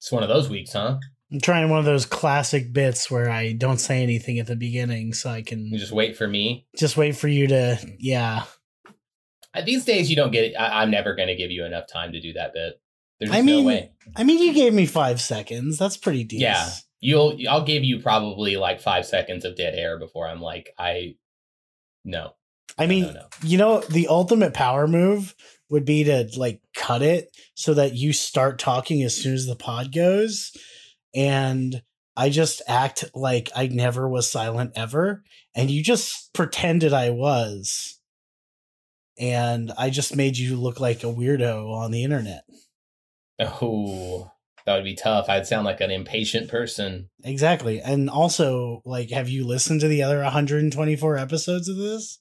It's one of those weeks, huh? I'm trying one of those classic bits where I don't say anything at the beginning so I can You just wait for me. just wait for you to yeah. These days, you don't get. I, I'm never going to give you enough time to do that bit. There's I mean, no way. I mean you gave me five seconds. That's pretty decent. Yeah. You'll. I'll give you probably like five seconds of dead air before I'm like, I. No. I no, mean, no, no. you know, the ultimate power move would be to like cut it so that you start talking as soon as the pod goes. And I just act like I never was silent ever. And you just pretended I was. And I just made you look like a weirdo on the internet. Oh, that would be tough. I'd sound like an impatient person. Exactly. And also, like, have you listened to the other 124 episodes of this?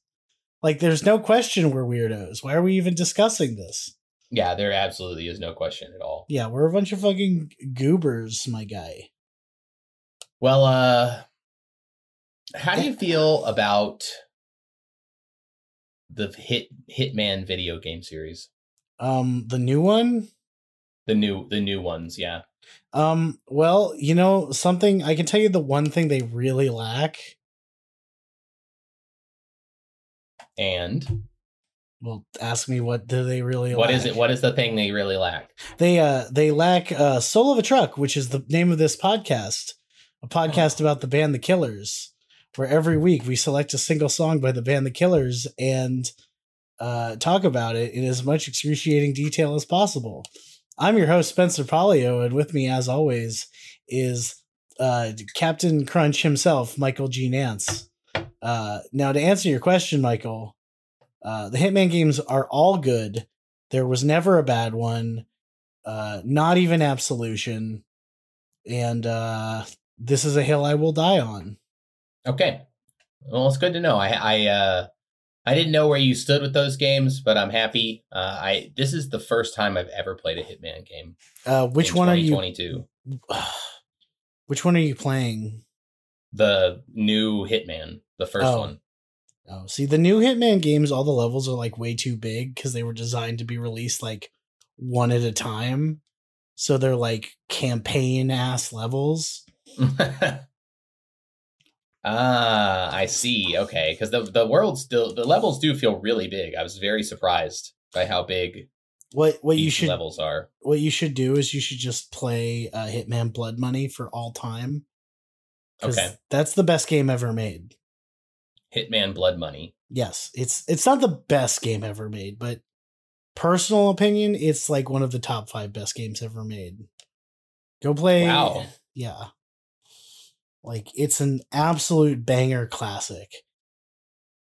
Like, there's no question we're weirdos. Why are we even discussing this? Yeah, there absolutely is no question at all. Yeah, we're a bunch of fucking goobers, my guy. Well, uh, how do you feel about the hit Hitman video game series? Um, the new one. The new, the new ones, yeah. Um, well, you know something. I can tell you the one thing they really lack. And Well, ask me what do they really? what lack? is it? What is the thing they really lack? They uh they lack uh Soul of a Truck, which is the name of this podcast. A podcast about the band The Killers, where every week we select a single song by the band The Killers and uh talk about it in as much excruciating detail as possible. I'm your host, Spencer Polio, and with me as always is uh Captain Crunch himself, Michael G. Nance. Uh now to answer your question, Michael, uh the Hitman games are all good. There was never a bad one uh not even absolution and uh this is a hill i will die on Okay, well, it's good to know. I, I, uh, I didn't know where you stood with those games, but I'm happy. Uh, I this is the first time I've ever played a Hitman game. uh which one are you 2022. which one are you playing The new Hitman, the first Oh. one. oh see the new hitman games all the levels are like way too big because they were designed to be released like one at a time so they're like campaign ass levels ah, I see. Okay, because the the world still the levels do feel really big. I was very surprised by how big what what you should levels are. what you should do is you should just play uh, hitman blood money for all time Okay. that's the best game ever made Hitman Blood Money. yes it's it's not the best game ever made but personal opinion it's like one of the top five best games ever made go play Wow. yeah like it's an absolute banger classic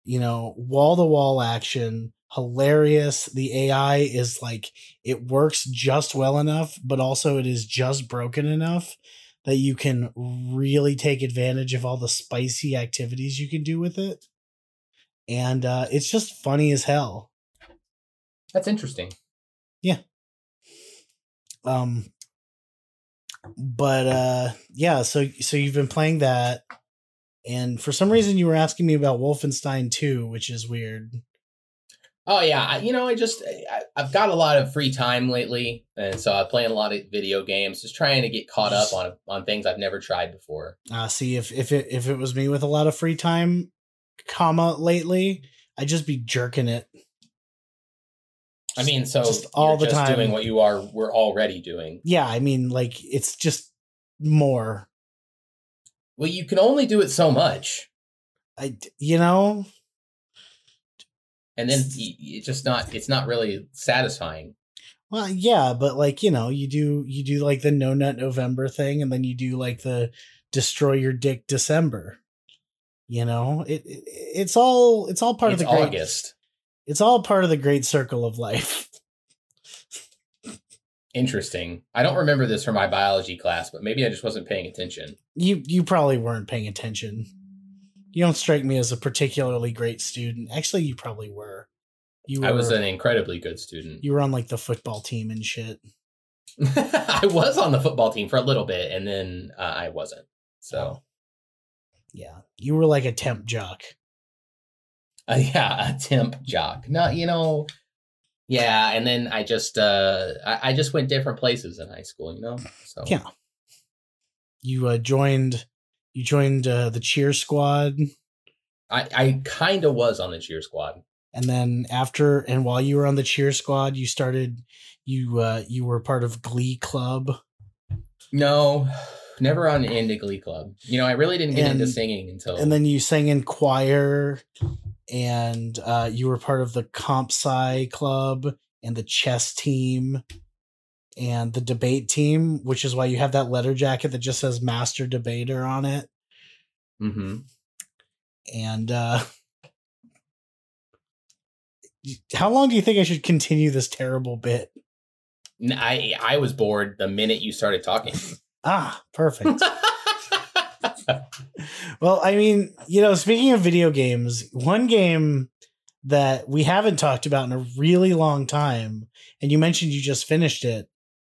you know wall to wall action hilarious the ai is like it works just well enough but also it is just broken enough that you can really take advantage of all the spicy activities you can do with it and uh it's just funny as hell That's interesting. Yeah. Um but uh yeah so so you've been playing that and for some reason you were asking me about wolfenstein 2 which is weird Oh yeah, I- you know, I just I, I've got a lot of free time lately, and so I'm playing a lot of video games, just trying to get caught up on on things I've never tried before. uh see if if it if it was me with a lot of free time comma lately i'd just be jerking it I mean, so Just all the just time. doing what you are we're already doing. yeah i mean like it's just more Well, you can only do it so much, i you know and then it's just not it's not really satisfying. Well, yeah, but like you know, you do you do like the no nut November thing, and then you do like the destroy your dick December. You know, it, it it's all it's all part it's of the great. August. It's all part of the great circle of life. Interesting. I don't remember this from my biology class, but maybe I just wasn't paying attention. You you probably weren't paying attention. You don't strike me as a particularly great student. Actually, you probably were. You were I was an incredibly good student. you were on like the football team and shit. I was on the football team for a little bit, and then uh, I wasn't. So Yeah, you were like a temp jock. uh, yeah, a temp jock. No, you know, Yeah, and then I just uh I, I just went different places in high school, you know. So Yeah. You uh, joined you joined uh, the cheer squad I I kind of was on the cheer squad. and then after and while you were on the cheer squad you started you uh you were part of glee club No, never on into Glee Club. You know, I really didn't get into singing until and then you sang in choir and uh you were part of the comp sci club and the chess team and the debate team which is why you have that letter jacket that just says master debater on it. Hmm and uh how long do you think i should continue this terrible bit? I I was bored the minute you started talking. ah perfect. Well i mean you know speaking of video games one game that we haven't talked about in a really long time and you mentioned you just finished it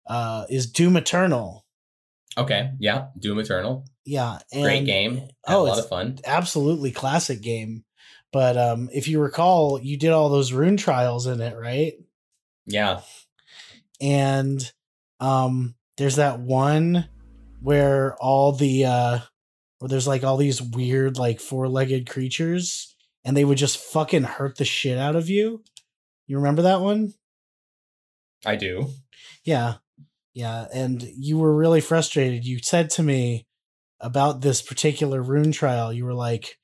uh is doom eternal. Okay, yeah, Doom Eternal, yeah and great game, oh a lot it's of fun. absolutely classic game. But um if you recall you did all those rune trials in it right? Yeah, and um there's that one where all the uh where there's like all these weird like four-legged creatures and they would just fucking hurt the shit out of you. You remember that one? I do. yeah yeah and you were really frustrated you said to me about this particular rune trial you were like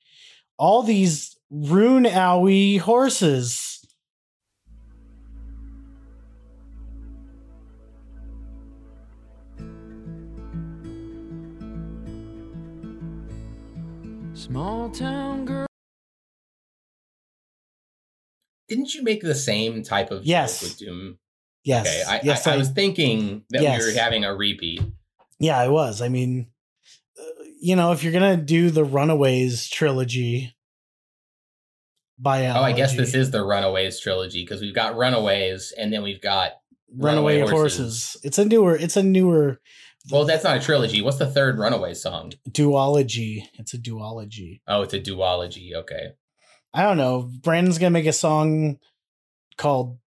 all these rune owie horses Small town girl. Didn't you make the same type of joke Yes. with Doom? Yes Okay, I, yes I, I was thinking that Yes. we were having a repeat. Yeah, I was. I mean, uh, you know, if you're gonna do the Runaways trilogy, by Oh, I guess this is the Runaways trilogy because we've got Runaways and then we've got. Runaway, Runaway horses. Horses. It's a newer. It's a newer Well, that's not a trilogy. What's the third Runaway song? duology. It's a duology. Oh, it's a duology. Okay. I don't know. Brandon's gonna make a song called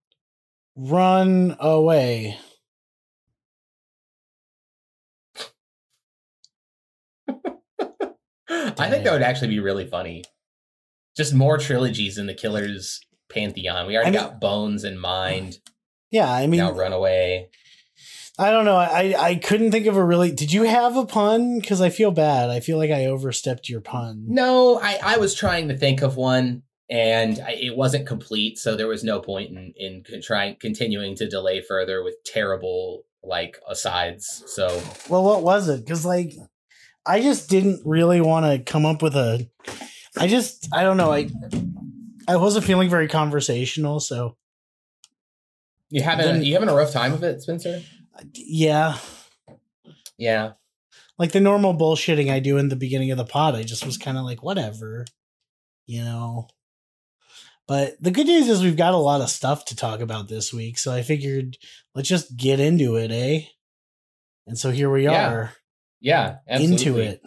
"Run Away." I think that would actually be really funny. Just more trilogies in the Killers pantheon. We already I mean- got Bones in mind. Yeah, I mean, now Runaway. I don't know. I I couldn't think of a really. Did you have a pun? Because I feel bad. I feel like I overstepped your pun. No, I, I was trying to think of one and it wasn't complete. So there was no point in, in trying, continuing to delay further with terrible like asides. So Well, what was it? Because like, I just didn't really want to come up with a. I just I don't know. I I wasn't feeling very conversational, so you having, Then- you having a rough time of it, Spencer? yeah, Yeah. like the normal bullshitting I do in the beginning of the pod. I just was kind of like whatever, you know. But the good news is we've got a lot of stuff to talk about this week, so I figured let's just get into it, eh? And so here we Yeah, are. Yeah. into it.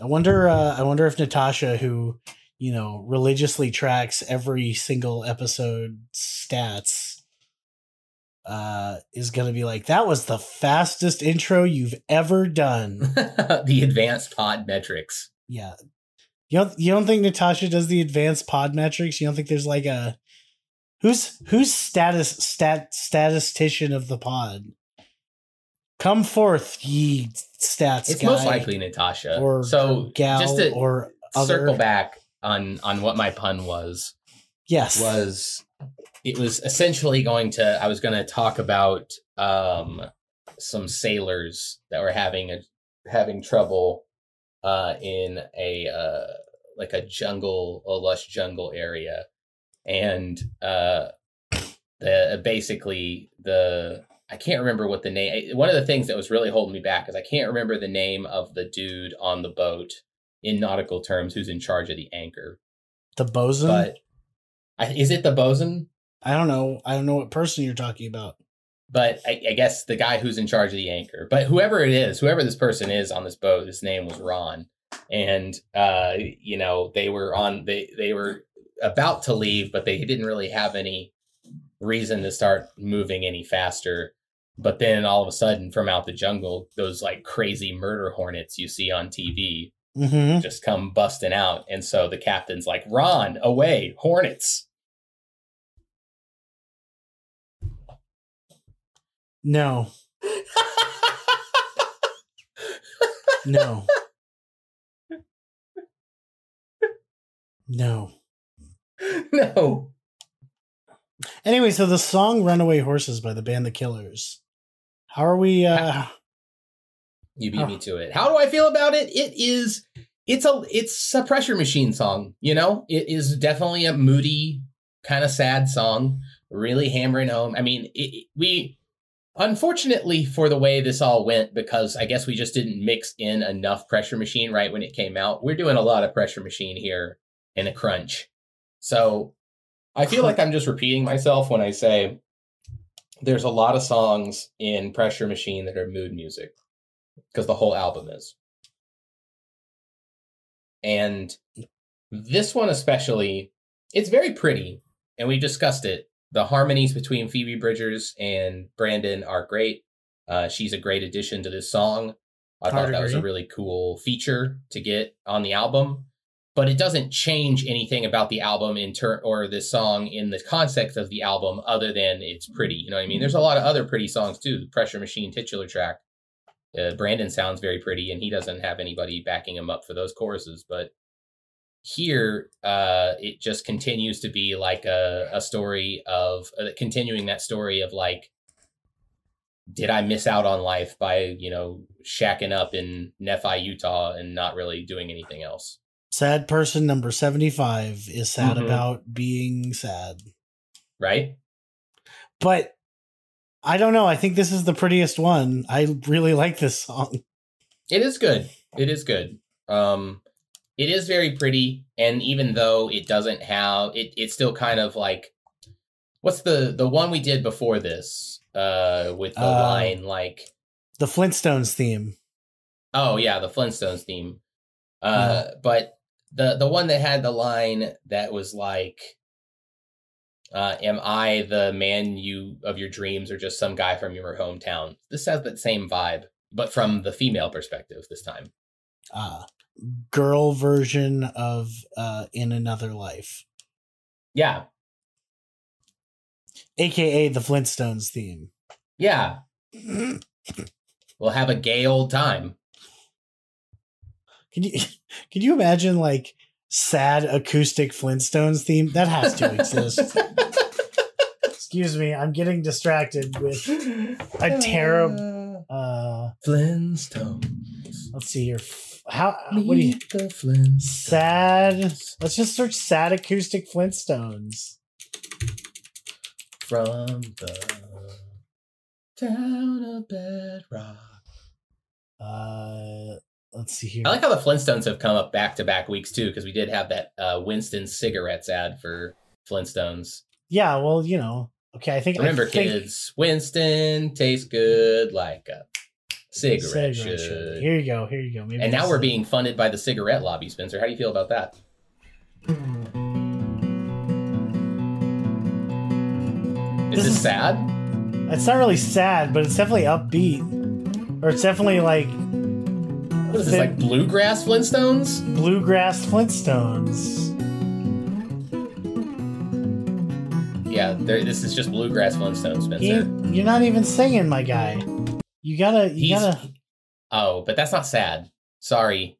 I wonder. Uh, I wonder if Natasha, who you know religiously tracks every single episode stats, uh, is going to be like, "That was the fastest intro you've ever done." the advanced pod metrics. yeah. You don't. You don't think Natasha does the advanced pod metrics? You don't think there's like a who's who's status stat statistician of the pod? Come forth, ye stats. It's guy. most likely Natasha. or so gal just to or other. circle back on on what my pun was Yes. was it was essentially going to I was going to talk about um some sailors that were having a having trouble uh in a uh like a jungle a lush jungle area and uh the basically the I can't remember what the name one of the things that was really holding me back is I can't remember the name of the dude on the boat in nautical terms who's in charge of the anchor the bosun. but I, is it the bosun? I don't know. I don't know what person you're talking about. But I, I guess the guy who's in charge of the anchor. But whoever it is, whoever this person is on this boat, his name was Ron, and uh, you know they were on they they were about to leave, but they didn't really have any reason to start moving any faster. But then all of a sudden, from out the jungle, those like crazy murder hornets you see on TV hmm just come busting out. And so the captain's like, Ron, away, hornets. No, no, no. no. Anyway, so the song "Runaway Horses" by the band The Killers. How are we? uh You beat Huh. me to it. How do I feel about it? It is it's a it's a pressure machine song, you know? It is definitely a moody, kind of sad song, really hammering home. I mean, it- we unfortunately for the way this all went because I guess we just didn't mix in enough pressure machine right when it came out. We're doing a lot of pressure machine here in a crunch. So, I feel like I'm just repeating myself when I say there's a lot of songs in pressure machine that are mood music because the whole album is. And this one especially, it's very pretty, and we discussed it. The harmonies between Phoebe Bridgers and Brandon are great. Uh, she's a great addition to this song. I thought that was a really cool feature to get on the album, but it doesn't change anything about the album in turn or this song in the context of the album other than it's pretty. You know what I mean? There's a lot of other pretty songs too. Pressure Machine titular track. Uh, Brandon sounds very pretty, and he doesn't have anybody backing him up for those choruses. But here, uh, it just continues to be like a, a story of uh, continuing that story of like, did I miss out on life by you know shacking up in Nephi, Utah, and not really doing anything else? sad person number seventy-five is sad Mhm. about being sad, Right? but I don't know. I think this is the prettiest one. I really like this song. It is good. It is good. Um, it is very pretty, and even though it doesn't have it, it's still kind of like what's the the one we did before this uh with the Uh, line like The Flintstones theme. oh yeah the Flintstones theme, uh, but the the one that had the line that was like. Uh, am I the man you of your dreams, or just some guy from your hometown? This has that same vibe, but from the female perspective this time. uh girl version of uh in another life. Yeah, aka the flintstones theme. Yeah. We'll have a gay old time. can you can you imagine like sad acoustic flintstones theme? That has to exist. Excuse me i'm getting distracted with A terrib- uh Flintstones. let's see here F- how what do you Meet the Flintstones. sad let's just search sad acoustic flintstones from the town of Bedrock. uh let's see here I like how the Flintstones have come up back to back weeks too, because we did have that uh, Winston cigarettes ad for Flintstones. yeah well you know okay i think Remember, I think, kids, Winston tastes good like a cigarette, Cigarette should. should. Here you go. Here you go. Maybe And now we're being funded by the cigarette lobby, Spencer. How do you feel about that? Is This this is- sad? It's not really sad, but it's definitely upbeat, or it's definitely like What is this, like bluegrass Flintstones? bluegrass Flintstones. Yeah, this is just bluegrass Flintstones, Spencer. You, you're not even singing, my guy. You gotta. You He's- gotta. Oh, but that's not sad. Sorry.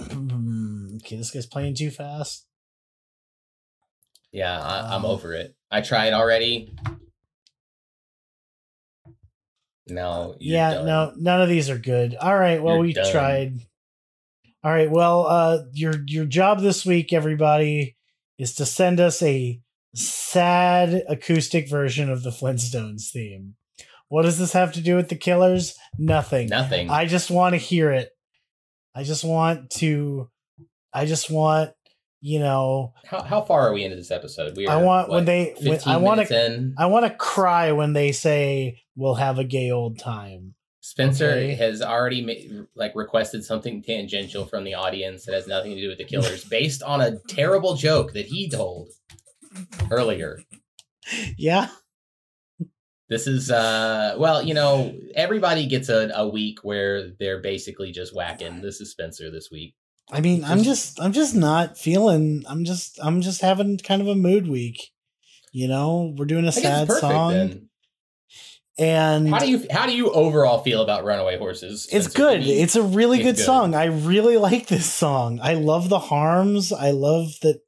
okay, this guy's playing too fast. Yeah, I, I'm Um, over it. I tried already. No. yeah, done. no, none of these are good. All right, well, You're we done. tried. All right, well, uh, your your job this week, everybody, is to send us a sad acoustic version of the Flintstones theme. What does this have to do with the Killers? Nothing. Nothing. I just want to hear it. I just want to. I just want, you know, how, how far are we into this episode? We I want when they. When, 15 I want to. in. I want to cry when they say we'll have a gay old time. Spencer Okay. has already ma- like requested something tangential from the audience that has nothing to do with the killers, based on a terrible joke that he told earlier. yeah. This is uh well, you know, everybody gets a, a week where they're basically just whacking. This is Spencer this week. I mean, I'm just I'm just not feeling I'm just I'm just having kind of a mood week. You know, we're doing a sad perfect song then. and How do you how do you overall feel about Runaway Horses? it's good. It's a really it's good, good. song. I really like this song. I love the harms. I love that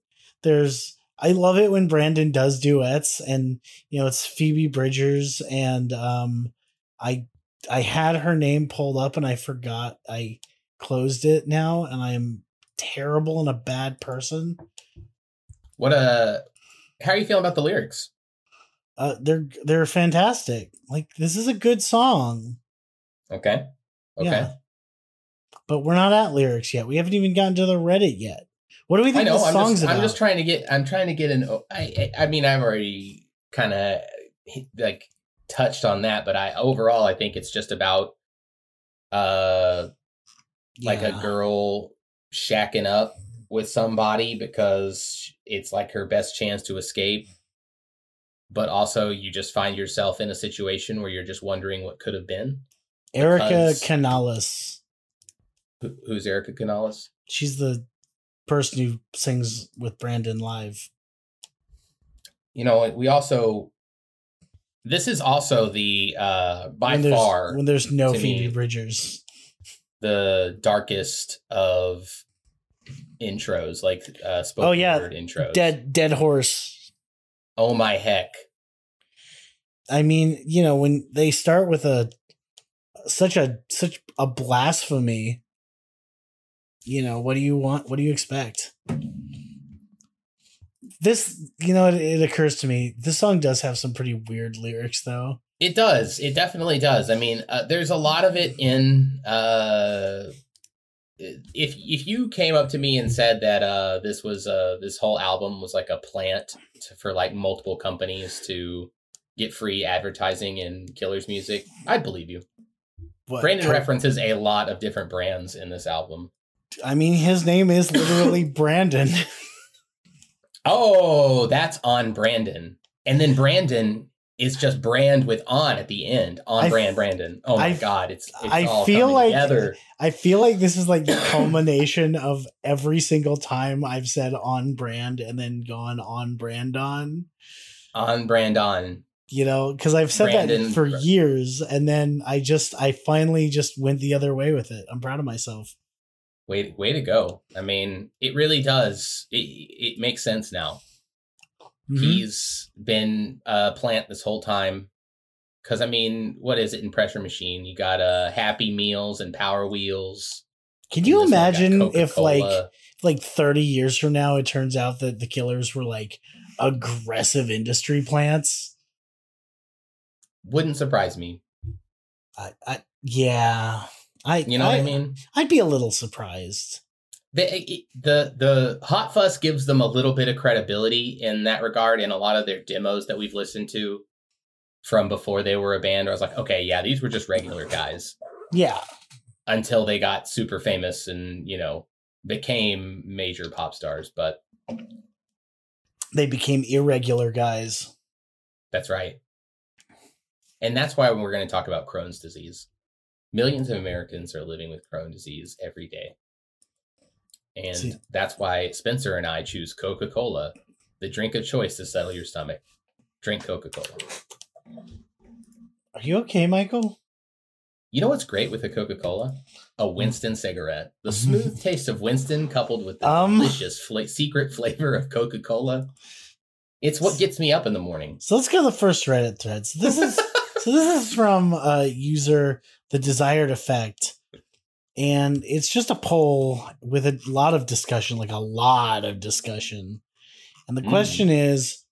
there's I love it when Brandon does duets and you know it's Phoebe Bridgers and um I I had her name pulled up and I forgot I closed it now and I'm terrible and a bad person. what a how are you feeling about the lyrics? Uh they're they're fantastic. Like this is a good song. Okay. Okay. Yeah. But we're not at lyrics yet. We haven't even gotten to the Reddit yet. What do we I think know. the I'm song's just, about? I'm just trying to get. I'm trying to get an. I. I I mean, I've already kind of like touched on that, but I overall, I think it's just about, uh, like a girl shacking up with somebody because it's like her best chance to escape. But also, you just find yourself in a situation where you're just wondering what could have been. Erica Canales. Who, who's Erica Canales? She's the person who sings with Brandon live. You know, we also. This is also the uh by when far when there's no Phoebe me- Bridgers. the darkest of intros, like uh spoken Oh, yeah. word intros. Dead dead horse. Oh my heck. I mean, you know, when they start with a such a such a blasphemy, you know, what do you want? What do you expect? This, you know, it, it occurs to me. This song does have some pretty weird lyrics, though. It does. It definitely does. I mean, uh, there's a lot of it in. Uh, if if you came up to me and said that uh, this was uh, this whole album was like a plant to, for like multiple companies to get free advertising in Killer's music, I'd believe you. What, Brandon references a lot of different brands in this album. I mean, his name is literally Brandon. Oh, that's on Brandon. And then Brandon is just brand with on at the end. On I- brand Brandon. Oh my I- god, it's, it's I all feel like- together. I feel like this is like the culmination of every single time I've said on brand and then gone on brand on. On brand on. You know, because I've said that for years, and then I just I finally just went the other way with it. I'm proud of myself. Way way to go. I mean, it really does. It it makes sense now. Mhm. He's been a plant this whole time. Cause I mean, what is it in Pressure Machine? You got uh Happy Meals and Power Wheels. Can you This one got imagine if like like 30 years from now it turns out that the killers were like aggressive industry plants? wouldn't surprise me. I, I yeah. I You know what I mean? I'd be a little surprised. the eh, eh, the the hot fuss gives them a little bit of credibility in that regard in a lot of their demos that we've listened to from before they were a band. I was like, okay, yeah, these were just regular guys Yeah. until they got super famous and you know became major pop stars. But They became irregular guys. that's right, and that's why we're going to talk about Crohn's disease. Millions of Americans are living with Crohn's disease every day. And See- that's why Spencer and I choose Coca Cola, the drink of choice to settle your stomach. Drink Coca Cola. Are you okay, Michael? You know what's great with a Coca Cola? A Winston cigarette. The smooth taste of Winston coupled with the Um. delicious fla- secret flavor of Coca Cola. It's what gets me up in the morning. So let's go to the first Reddit thread. So this is so this is from uh user the desired effect. And it's just a poll with a lot of discussion, like a lot of discussion. And the Mm. question is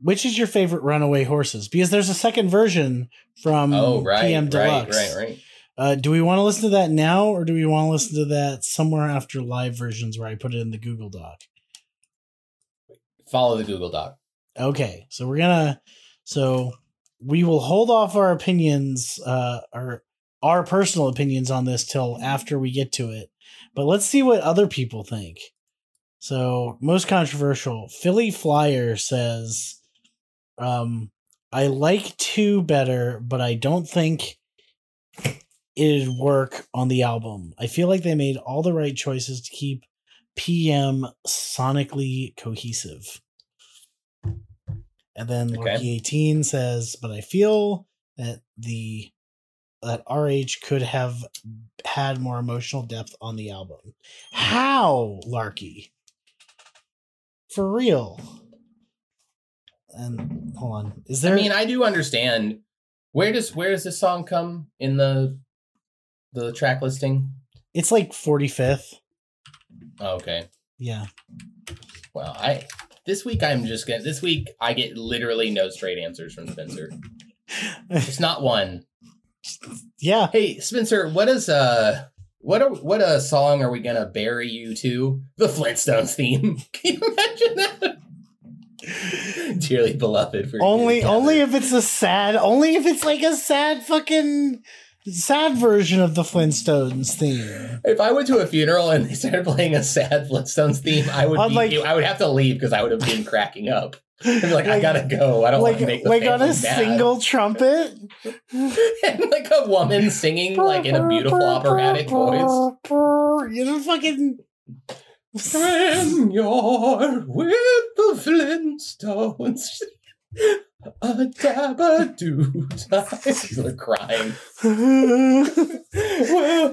which is your favorite runaway horses? Because there's a second version from oh, right, PM right, Deluxe. right, right. Uh, do we want to listen to that now or do we want to listen to that somewhere after live versions where I put it in the Google Doc? Follow the Google Doc. Okay, so we're gonna so we will hold off our opinions, uh, our our personal opinions on this till after we get to it. But let's see what other people think. So most controversial, Philly Flyer says, Um, I like two better, but I don't think it'd work on the album. I feel like they made all the right choices to keep PM sonically cohesive. And then Okay. Larky 18 says, but I feel that the that RH could have had more emotional depth on the album. Mm. How, Larky? For real. And hold on. Is there I mean, I do understand. Where does where does this song come in the the track listing? it's like 45th. Oh, okay. Yeah. Well, I this week I'm just gonna this week I get literally no straight answers from Spencer. Just not one. yeah. Hey, Spencer, what is uh what are what a song are we gonna bury you to? The Flintstones theme. Can you imagine that? Dearly beloved for Only only if it's a sad only if it's like a sad fucking sad version of the Flintstones theme. If I went to a funeral and they started playing a sad Flintstones theme, I would be, like- I would have to leave because I would have been cracking up. I'd be like, I gotta go. I don't want Like to make the like on a mad." single trumpet. and like a woman singing like in a beautiful operatic voice. You know fucking you're with the Flintstones, a dabba-doo They're crying. We'll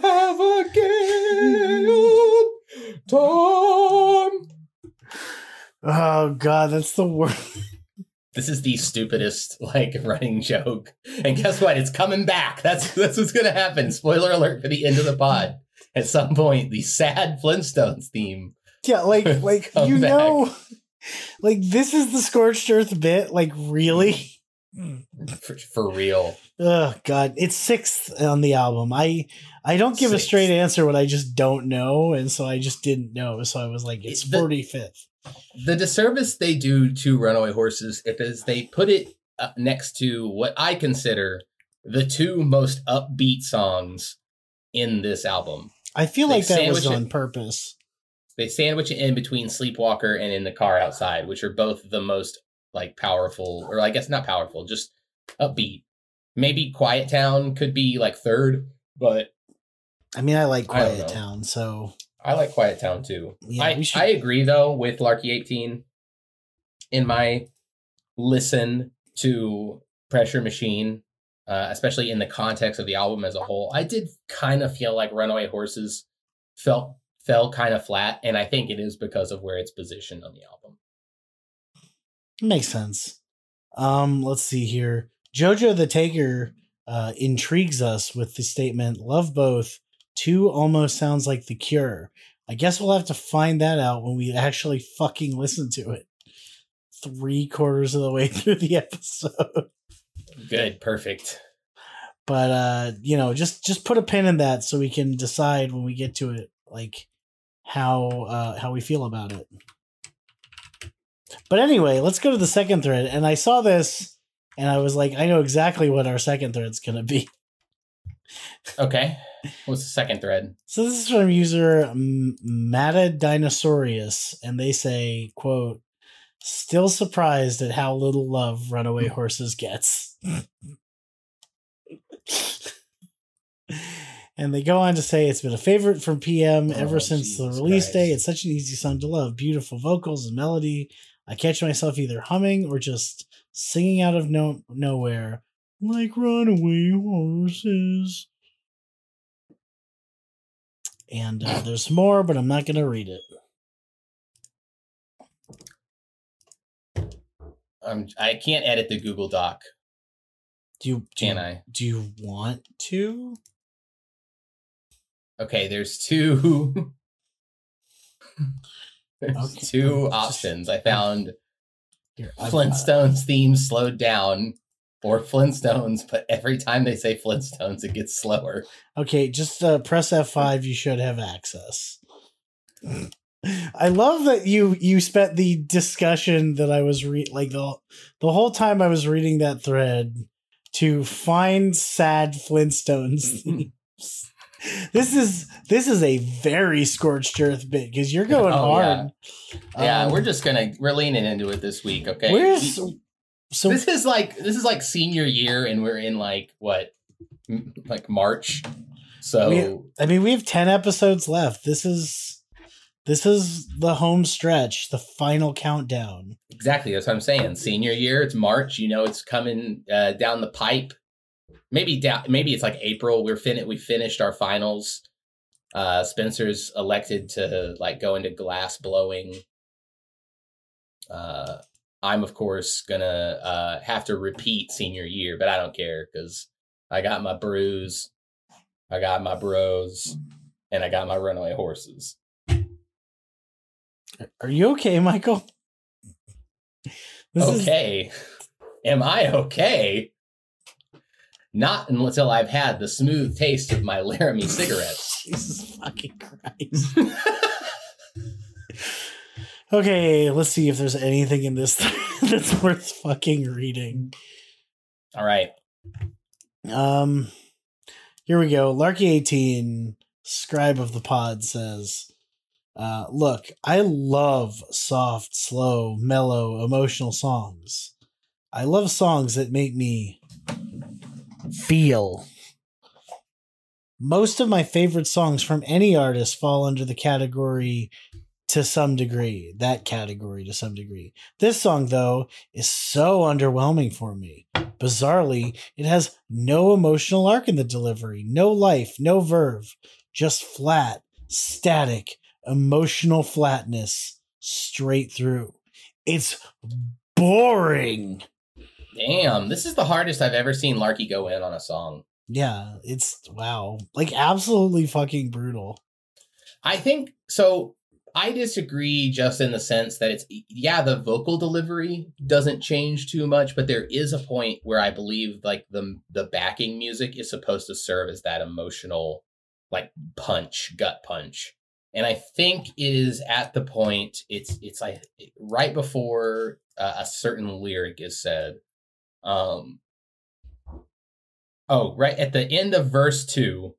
have a gay old time. Oh god, that's the worst. This is the stupidest like running joke. And guess what? It's coming back. That's that's what's gonna happen. Spoiler alert for the end of the pod. At some point, the sad Flintstones theme. Yeah, like like you back. know like this is the scorched earth bit, like really? For, for real. Oh god, it's sixth on the album. I I don't give a straight answer when I just don't know, and so I just didn't know. So I was like, it's forty fifth. The disservice they do to Runaway Horses if is they put it uh, next to what I consider the two most upbeat songs in this album. I feel They like that was sandwich it- on purpose. They sandwich it in between Sleepwalker and In the Car Outside, which are both the most like powerful, or I guess not powerful, just upbeat. Maybe Quiet Town could be like third, but I mean, I like Quiet know. Town, so I like Quiet Town too. Yeah, I, should- I agree though with Larky 18 in my listen to Pressure Machine, uh, especially in the context of the album as a whole. I did kind of feel like Runaway Horses felt fell kind of flat, and I think it is because of where it's positioned on the album. makes sense. Um, let's see here. Jojo the Taker uh, intrigues us with the statement, "Love both." Two almost sounds like The Cure. I guess we'll have to find that out when we actually fucking listen to it. Three quarters of the way through the episode. Good, perfect. but uh you know just just put a pin in that so we can decide when we get to it like how uh how we feel about it but anyway let's go to the second thread and i saw this and i was like i know exactly what our second thread's gonna be Okay, what's the second thread? so this is from user Mata Dinosaurius, and they say, "quote Still surprised at how little love Runaway Horses gets." and they go on to say it's been a favorite from PM ever Oh, since the Jesus release day. It's such an easy song to love, beautiful vocals and melody. I catch myself either humming or just singing out of no- nowhere, like runaway horses. And uh, there's more, but I'm not going to read it. Um, I can't edit the Google Doc, Do you, do can you, I? Do you want to? Okay, there's two. there's Okay, two options. I found Here, Flintstones theme slowed down or Flintstones, but every time they say Flintstones, it gets slower. Okay, just uh, press F5. You should have access. I love that you you spent the discussion that I was re- like the the whole time I was reading that thread to find sad Flintstones themes. This is this is a very scorched earth bit because you're going Oh, hard. Yeah, Um, we're just gonna we're leaning into it this week. Okay, We- So this is like this is like senior year, and we're in like what, m- like March. So We- I mean, we have 10 episodes left. This is this is the home stretch, the final countdown. exactly that's what I'm saying. Senior year, it's March. You know, it's coming uh, down the pipe. Maybe down. Maybe it's like April. We're fin. We finished our finals. Uh, Spencer's elected to like go into glass blowing. Uh, I'm of course gonna uh, have to repeat senior year, but I don't care because I got my brews, I got my bros, and I got my runaway horses. Are you okay, Michael? This is okay, am I okay? Not until I've had the smooth taste of my Laramie cigarettes. Jesus fucking Christ. okay, let's see if there's anything in this that's worth fucking reading. All right, Um, here we go. Larky eighteen, scribe of the pod says, uh, "Look, I love soft, slow, mellow, emotional songs. I love songs that make me feel." Most of my favorite songs from any artist fall under the category to some degree, that category to some degree. This song, though, is so underwhelming for me. Bizarrely, it has no emotional arc in the delivery, no life, no verve, just flat, static, emotional flatness straight through. It's boring. Damn, this is the hardest I've ever seen Larky go in on a song. Yeah, it's wow. Like absolutely fucking brutal. I think so. I disagree just in the sense that it's yeah, the vocal delivery doesn't change too much, but there is a point where I believe like the the backing music is supposed to serve as that emotional like punch, gut punch. And I think it is at the point it's it's like right before uh, a certain lyric is said. Um Oh, right at the end of verse 2,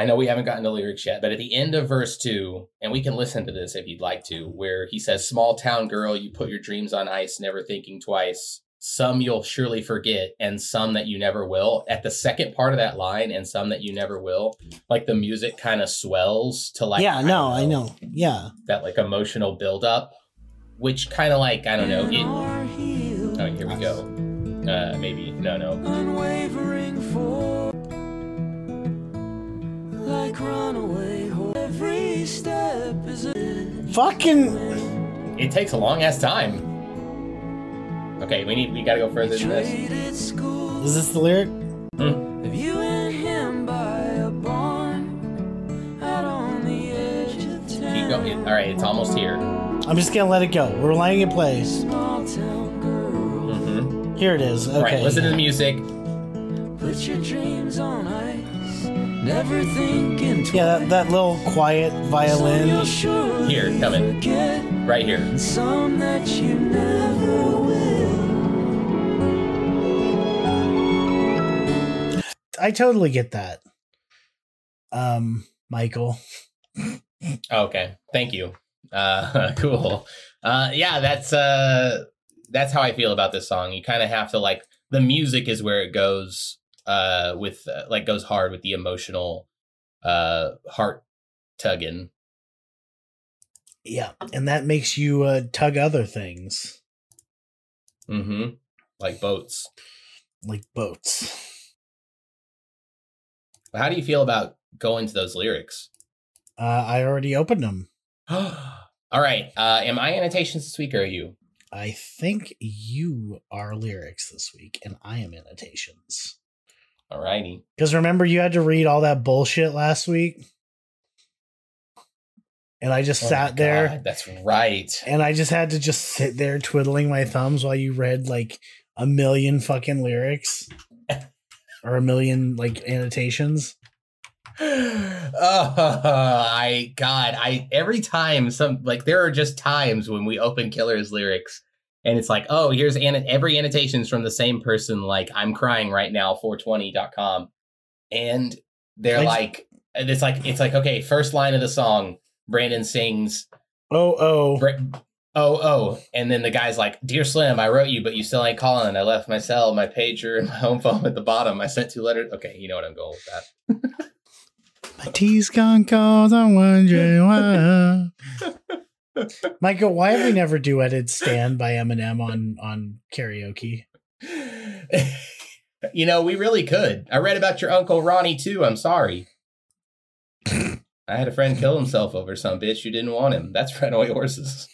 I know we haven't gotten the lyrics yet, but at the end of verse two, and we can listen to this if you'd like to, where he says, Small town girl, you put your dreams on ice, never thinking twice. Some you'll surely forget, and some that you never will. At the second part of that line, and some that you never will, like the music kind of swells to like, yeah, no, I know. Yeah. that like emotional buildup, which kind of like, I don't know. It, oh, here we go. Uh, maybe, no, no. unwavering for like runaway horse. Every step is a Fucking It takes a long ass time. Okay, we need, we gotta go further than this. school. is this the lyric? Of you and him by a barn out on the edge of town. Keep going. All right, it's almost here. I'm just gonna let it go. We're letting it play. Small town girl. Here it is. Okay. All right, listen to the music. put your dreams on ice. Never thinking twice. Yeah, that, that little quiet violin. surely Here, coming. forget, Right here. some that you never will. I totally get that. Um, Michael. Okay, thank you. Uh, cool. Uh, yeah, that's uh, that's how I feel about this song. You kind of have to like the music is where it goes. Uh, with uh, like goes hard with the emotional, uh, heart tugging. Yeah, and that makes you uh, tug other things Mm-hmm. Like boats. like boats. How do you feel about going to those lyrics? Uh, I already opened them. All right. Uh, am I annotations this week or are you? I think you are lyrics this week, and I am annotations. All righty. Because remember, you had to read all that bullshit last week, and I just Oh sat there, God, that's right. and I just had to just sit there twiddling my thumbs while you read like a million fucking lyrics or a million like annotations. Oh, I God, I every time some like there are just times when we open Killer's lyrics and it's like, oh, here's an- every annotations from the same person. Like I'm crying right now, 420.com, and they're I like, and it's like it's like okay, first line of the song, Brandon sings, Oh, oh, Bra- Oh, oh, and then the guy's like, "Dear Slim, I wrote you, but you still ain't calling. I left my cell, my pager, and my home phone at the bottom. I sent two letters. Okay, you know what I'm going with that. My tea's gone cold. I'm wondering why. Michael, why have we never duetted "Stan" by Eminem on on karaoke? you know, we really could. I read about your uncle Ronnie too. I'm sorry. I had a friend kill himself over some bitch who didn't want him. That's runaway horses.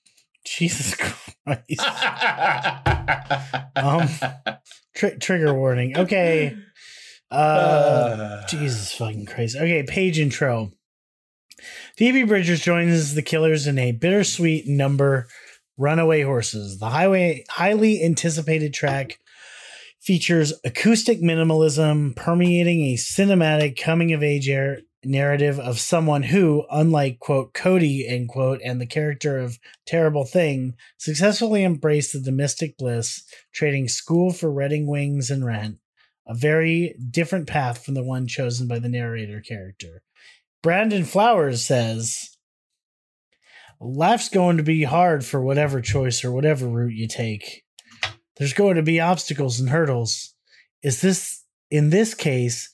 Jesus Christ! Um, Tri- trigger warning. Okay. Uh, Jesus fucking Christ. Okay, page intro. Phoebe Bridgers joins the killers in a bittersweet number, Runaway Horses. The highway highly anticipated track features acoustic minimalism permeating a cinematic coming of age air narrative of someone who, unlike quote Cody end quote and the character of Terrible Thing, successfully embraced the domestic bliss, trading school for Redding Wings and Rent, a very different path from the one chosen by the narrator character. Brandon Flowers says, Life's going to be hard for whatever choice or whatever route you take. There's going to be obstacles and hurdles. Is this, in this case,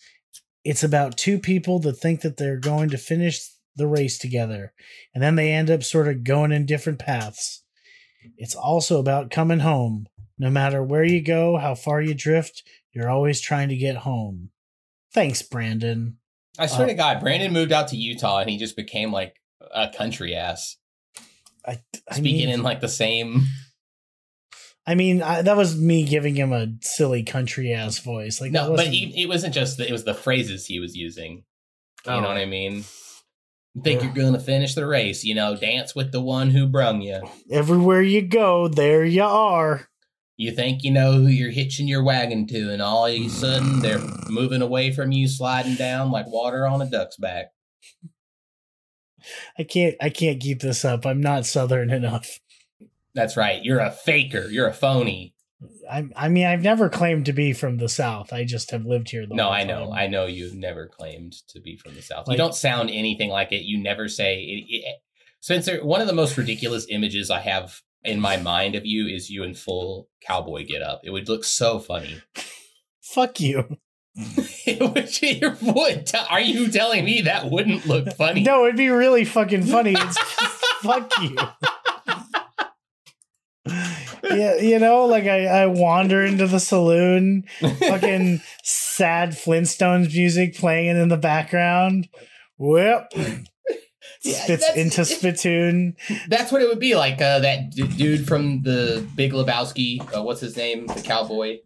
it's about two people that think that they're going to finish the race together, and then they end up sort of going in different paths. It's also about coming home. No matter where you go, how far you drift, you're always trying to get home. Thanks, Brandon. I swear Uh, to God, Brandon moved out to Utah and he just became like a country ass, I, I speaking mean, in like the same. I mean, I, that was me giving him a silly country ass voice. Like, that No, but wasn't- he, it wasn't just the, it was the phrases he was using. You Oh. know what I mean? Think Yeah. you're gonna finish the race? You know, dance with the one who brung you. everywhere you go, there you are. You think you know who you're hitching your wagon to, and all of a sudden they're moving away from you, sliding down like water on a duck's back. I can't, I can't keep this up. I'm not southern enough. That's right. You're a faker. You're a phony. I, I mean, I've never claimed to be from the south. I just have lived here. The No, I know. time. I know you've never claimed to be from the South. Like- you don't sound anything like it. You never say it, it- Spencer, one of the most ridiculous images I have in my mind of you is you in full cowboy get up. It would look so funny. Fuck you. it would. Are you telling me that wouldn't look funny? No, it'd be really fucking funny. It's just fuck you. yeah, you know, like I, I wander into the saloon, fucking sad Flintstones music playing in the background. Whip Yeah, spits into spittoon. That's what it would be like. Uh, that d- dude from the Big Lebowski. Uh, what's his name? The cowboy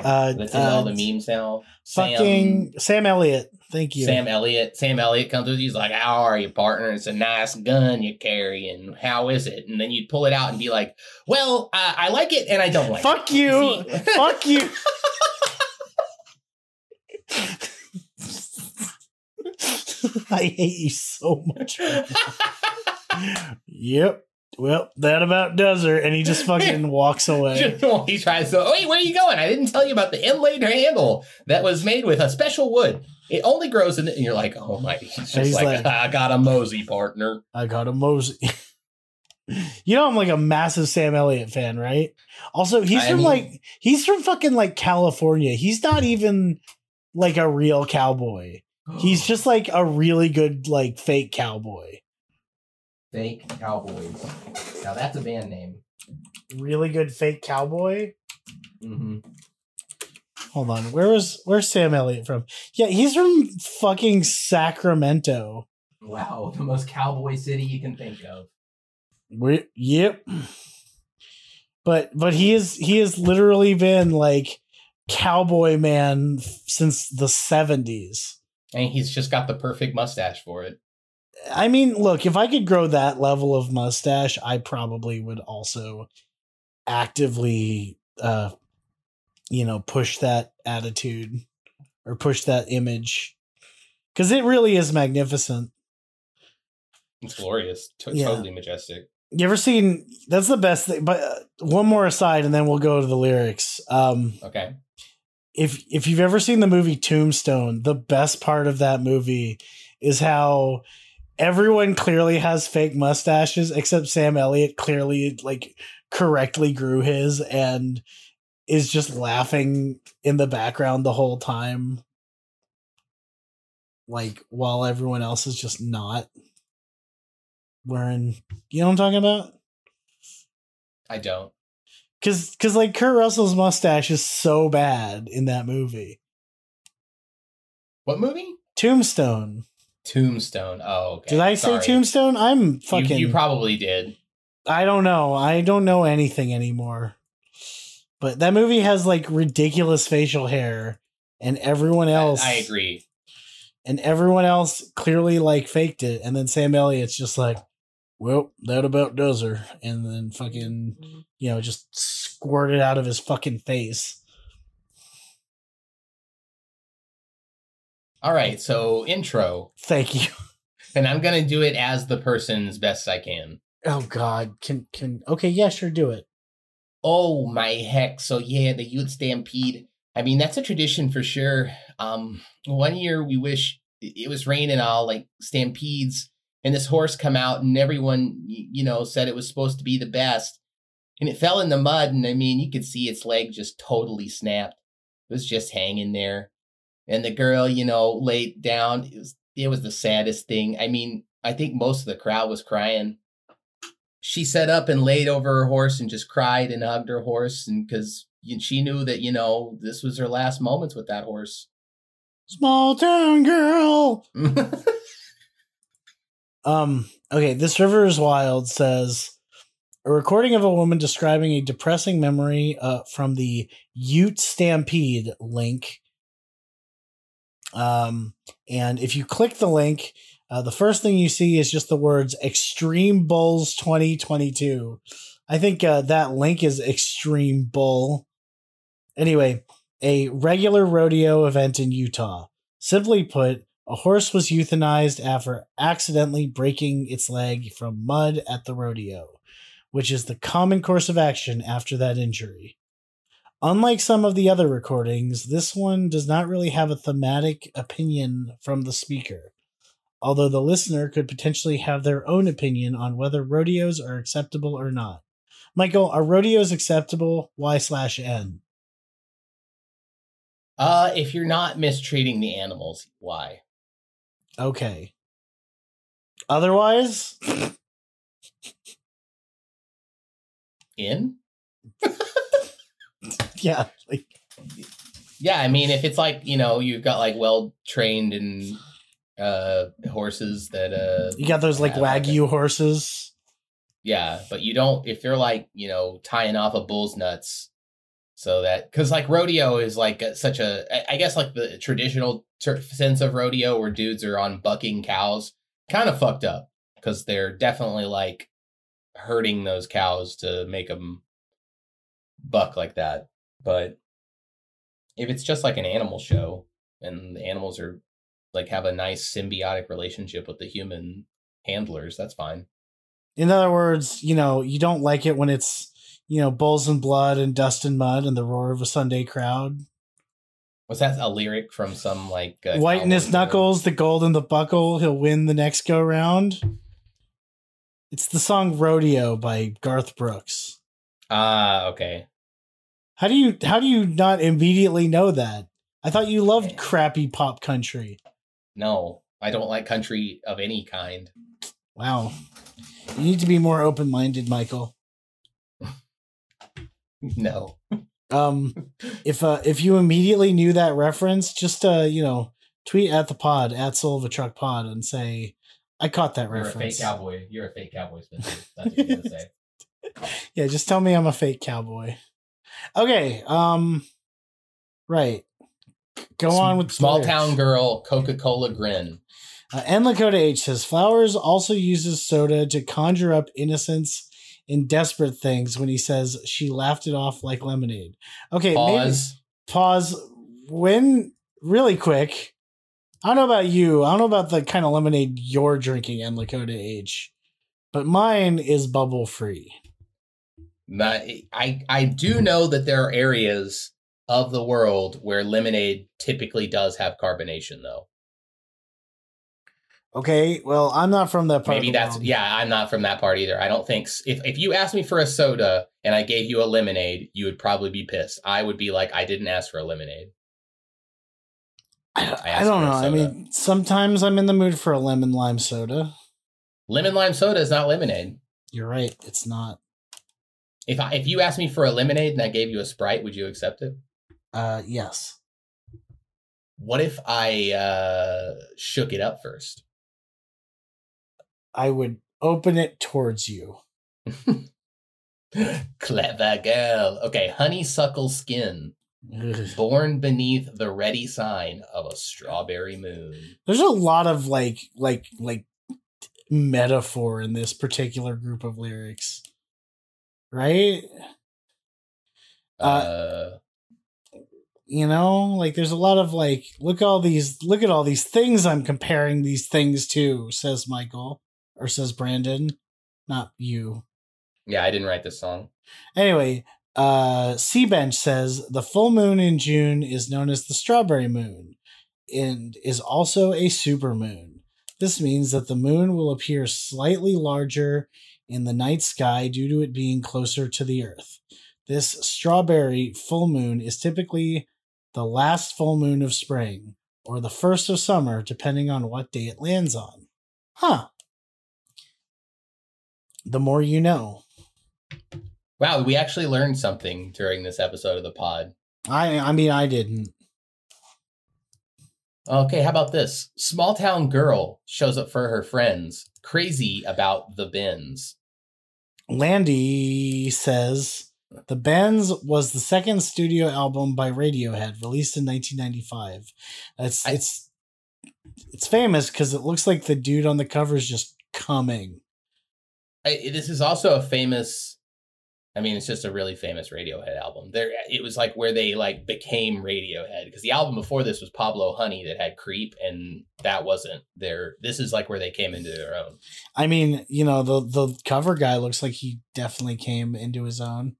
Uh, that's in all uh, the memes now. fucking Sam Elliott. Thank you. Sam Elliott. Sam Elliott comes with you. He's like, "How are you, partner? It's a nice gun you carry, and how is it?" And then you'd pull it out and be like, "Well, uh, I like it, and I don't like Fuck it." you. Fuck you. I hate you so much. yep. Well, that about does her. And he just fucking walks away. he tries to. Wait, where are you going? I didn't tell you about the inlaid handle that was made with a special wood. It only grows in. The, and you're like, oh my! He's just he's like, like- I got a mosey partner. I got a Mosey. you know, I'm like a massive Sam Elliott fan, right? Also, he's I from mean- like, he's from fucking like California. He's not even like a real cowboy. He's just like a really good, like, fake cowboy. fake cowboys. Now that's a band name. Really good fake cowboy. Mm-hmm. Hold on. Where was where's Sam Elliott from? Yeah, he's from fucking Sacramento. Wow, the most cowboy city you can think of. We yep. But but he is he has literally been like cowboy man since the 70s. And he's just got the perfect mustache for it. I mean, look, if I could grow that level of mustache, I probably would also actively uh you know, push that attitude or push that image cuz it really is magnificent. It's glorious. To- Yeah. Totally majestic. You ever seen that's the best thing but uh, one more aside and then we'll go to the lyrics. Um Okay. If if you've ever seen the movie Tombstone, the best part of that movie is how everyone clearly has fake mustaches except Sam Elliott clearly like correctly grew his and is just laughing in the background the whole time like while everyone else is just not wearing you know what I'm talking about? I don't. Cause cause like Kurt Russell's mustache is so bad in that movie. What movie? Tombstone. Tombstone. Oh, okay. Did I say Tombstone? I'm You, fucking you probably did. I don't know. I don't know anything anymore. But that movie has like ridiculous facial hair and everyone I, else I agree. and everyone else clearly like faked it and then Sam Elliott's just like, "Well, that about does her." And then fucking, you know, just squirted out of his fucking face. All right. So intro, Thank you. and I'm gonna do it as the person's best I can. Oh god, can can Okay, yeah, sure do it. Oh my heck! So yeah, the Ute Stampede. I mean, that's a tradition for sure. Um, one year we wish it was raining all like stampedes, and this horse come out, and everyone you know said it was supposed to be the best, and it fell in the mud, and I mean, you could see its leg just totally snapped. It was just hanging there, and the girl, you know, laid down. It was it was the saddest thing. I mean, I think most of the crowd was crying she sat up and laid over her horse and just cried and hugged her horse and because she knew that you know this was her last moments with that horse Small town girl. Um, okay, This River is Wild says a recording of a woman describing a depressing memory uh, from the Ute Stampede link. Um, and if you click the link, uh, the first thing you see is just the words Extreme Bulls 2022. I think uh, that link is Extreme Bull. Anyway, a regular rodeo event in Utah. Simply put, a horse was euthanized after accidentally breaking its leg from mud at the rodeo, which is the common course of action after that injury. Unlike some of the other recordings, this one does not really have a thematic opinion from the speaker, although the listener could potentially have their own opinion on whether rodeos are acceptable or not. Michael, are rodeos acceptable? Y slash N. uh if you're not mistreating the animals why Okay. Otherwise, in yeah, like yeah i mean if it's like you know you've got like well trained and uh horses that uh you got those like Yeah, like wagyu horses. Yeah, but you don't if you're like you know tying off a bull's nuts, so that because like rodeo is like a, such a i guess like the traditional ter- sense of rodeo where dudes are on bucking cows, kind of fucked up because they're definitely like hurting those cows to make them buck like that. But if it's just like an animal show and the animals are like have a nice symbiotic relationship with the human handlers, that's fine. In other words, you know, you don't like it when it's, you know, bulls and blood and dust and mud and the roar of a Sunday crowd. Was that a lyric from some like uh, White in his knuckles, the gold in the buckle, he'll win the next go round. It's the song Rodeo by Garth Brooks. Ah, okay. How do you how do you not immediately know that? I thought you loved Yeah. crappy pop country. No, I don't like country of any kind. Wow. You need to be more open minded, Michael. No. Um, if uh, if you immediately knew that reference, just uh, you know, tweet at the pod at Soul of a Truck Pod and say, "I caught that reference. You're a fake cowboy. You're a fake cowboy, Spencer. That's what you're gonna say. Yeah, just tell me I'm a fake cowboy. Okay. Um, right. Go on with small town girl, Coca Cola grin. Uh, N Lakota H says Flowers also uses soda to conjure up innocence in desperate things when he says she laughed it off like lemonade. Okay, maybe- Pause. pause when really quick i don't know about you i don't know about the kind of lemonade you're drinking in lakota age but mine is bubble free Not, I I do know that there are areas of the world where lemonade typically does have carbonation, though. Okay, well, I'm not from that part. Maybe that's world. yeah. I'm not from that part either. I don't think if if you asked me for a soda and I gave you a lemonade, you would probably be pissed. I would be like, I didn't ask for a lemonade. I, I I don't know. I mean, sometimes I'm in the mood for a lemon lime soda. Lemon lime soda is not lemonade. You're right. It's not. If I, if you asked me for a lemonade and I gave you a sprite, would you accept it? Uh, yes. What if I uh, shook it up first? I would open it towards you. Clever girl. Okay, honeysuckle skin, born beneath the ready sign of a strawberry moon. There's a lot of like, like, like metaphor in this particular group of lyrics, right? Uh, Uh, you know like there's a lot of like look all these look at all these things i'm comparing these things to says michael or says brandon not you yeah, I didn't write this song. anyway uh Sea bench says the full moon in june is known as the strawberry moon and is also a supermoon this means that the moon will appear slightly larger in the night sky due to it being closer to the earth this strawberry full moon is typically the last full moon of spring or the first of summer, depending on what day it lands on. Huh. The more you know. Wow, we actually learned something during this episode of the pod. I I mean I didn't. Okay, how about this? Small town girl shows up for her friends, crazy about the Bends. Landy says The Bends was the second studio album by Radiohead, released in 1995. It's I- it's it's famous because it looks like the dude on the cover is just coming. I, this is also a famous. I mean, it's just a really famous Radiohead album. There, it was like where they like became Radiohead because the album before this was Pablo Honey that had Creep, and that wasn't their. This is like where they came into their own. I mean, you know, the the cover guy looks like he definitely came into his own.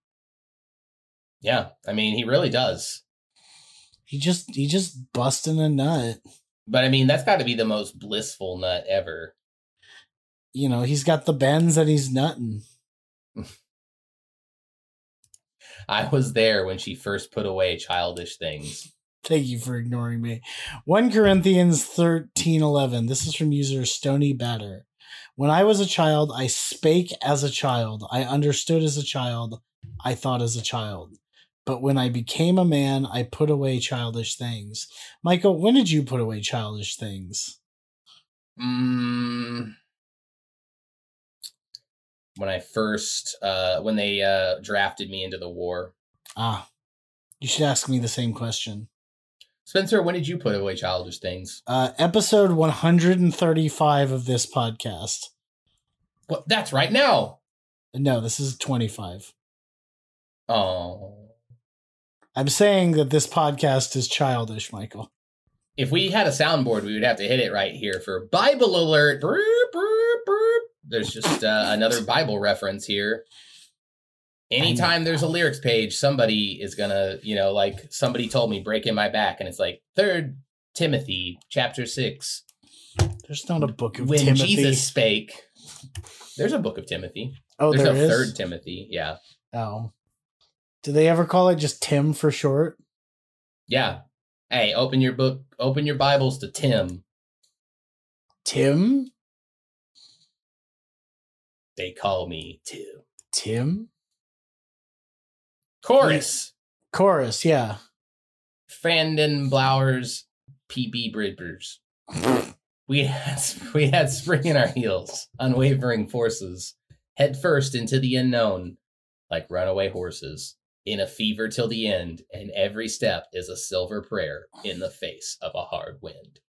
Yeah, I mean, he really does. He just he just busting a nut. But I mean, that's got to be the most blissful nut ever. You know, he's got the bends and he's nutting. I was there when she first put away childish things. Thank you for ignoring me. 1 Corinthians 13 11. This is from user Stony Batter. When I was a child, I spake as a child. I understood as a child. I thought as a child. But when I became a man, I put away childish things. Michael, when did you put away childish things? Mm, when I first, uh, when they uh, drafted me into the war, Ah, you should ask me the same question. Spencer, when did you put away childish things? Uh, episode 135 of this podcast. What? That's right now. No, this is 25. Oh, I'm saying that this podcast is childish, Michael. if we had a soundboard, we would have to hit it right here for Bible alert. Burp, burp, burp. There's just uh, another Bible reference here. Anytime there's a lyrics page, somebody is gonna, you know, like somebody told me breaking my back, and it's like Third Timothy chapter six. There's not a book of Timothy. when Timothy. Jesus spake. There's a book of Timothy. oh, There's there a is? third Timothy. Yeah. Oh. Do they ever call it just Tim for short? Yeah. Hey, open your book, open your Bibles to Tim. Tim? They call me Tim. Tim? Chorus. Chorus, yeah. Fanden Blowers, PB Bridgers. We had we had spring in our heels, unwavering forces, head first into the unknown, like runaway horses, in a fever till the end, and every step is a silver prayer in the face of a hard wind.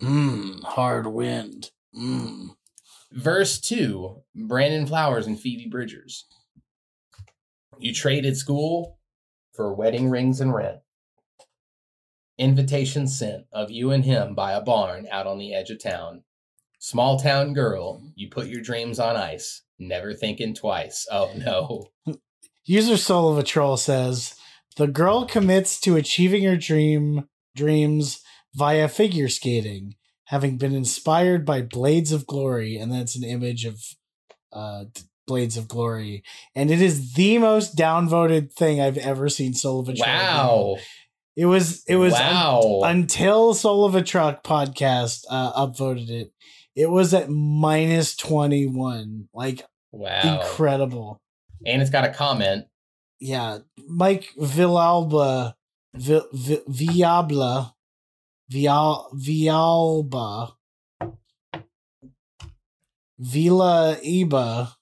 Mmm, hard wind. Mmm. Verse two: Brandon Flowers and Phoebe Bridgers. You traded school for wedding rings and rent. Invitation sent of you and him by a barn out on the edge of town. Small town girl, you put your dreams on ice, never thinking twice. Oh no. User Soul of a Truck says the girl commits to achieving her dream dreams via figure skating. Having been inspired by Blades of Glory, and that's an image of uh, Blades of Glory, and it is the most downvoted thing I've ever seen Soul of a Truck. Wow. It was it was un- wow. until Soul of a Truck podcast uh, upvoted it. It was at minus twenty one, like wow. incredible. And it's got a comment. Yeah, Mike Villalba, Vi- Vi- Viabla, Vial Vialba, Vila Iba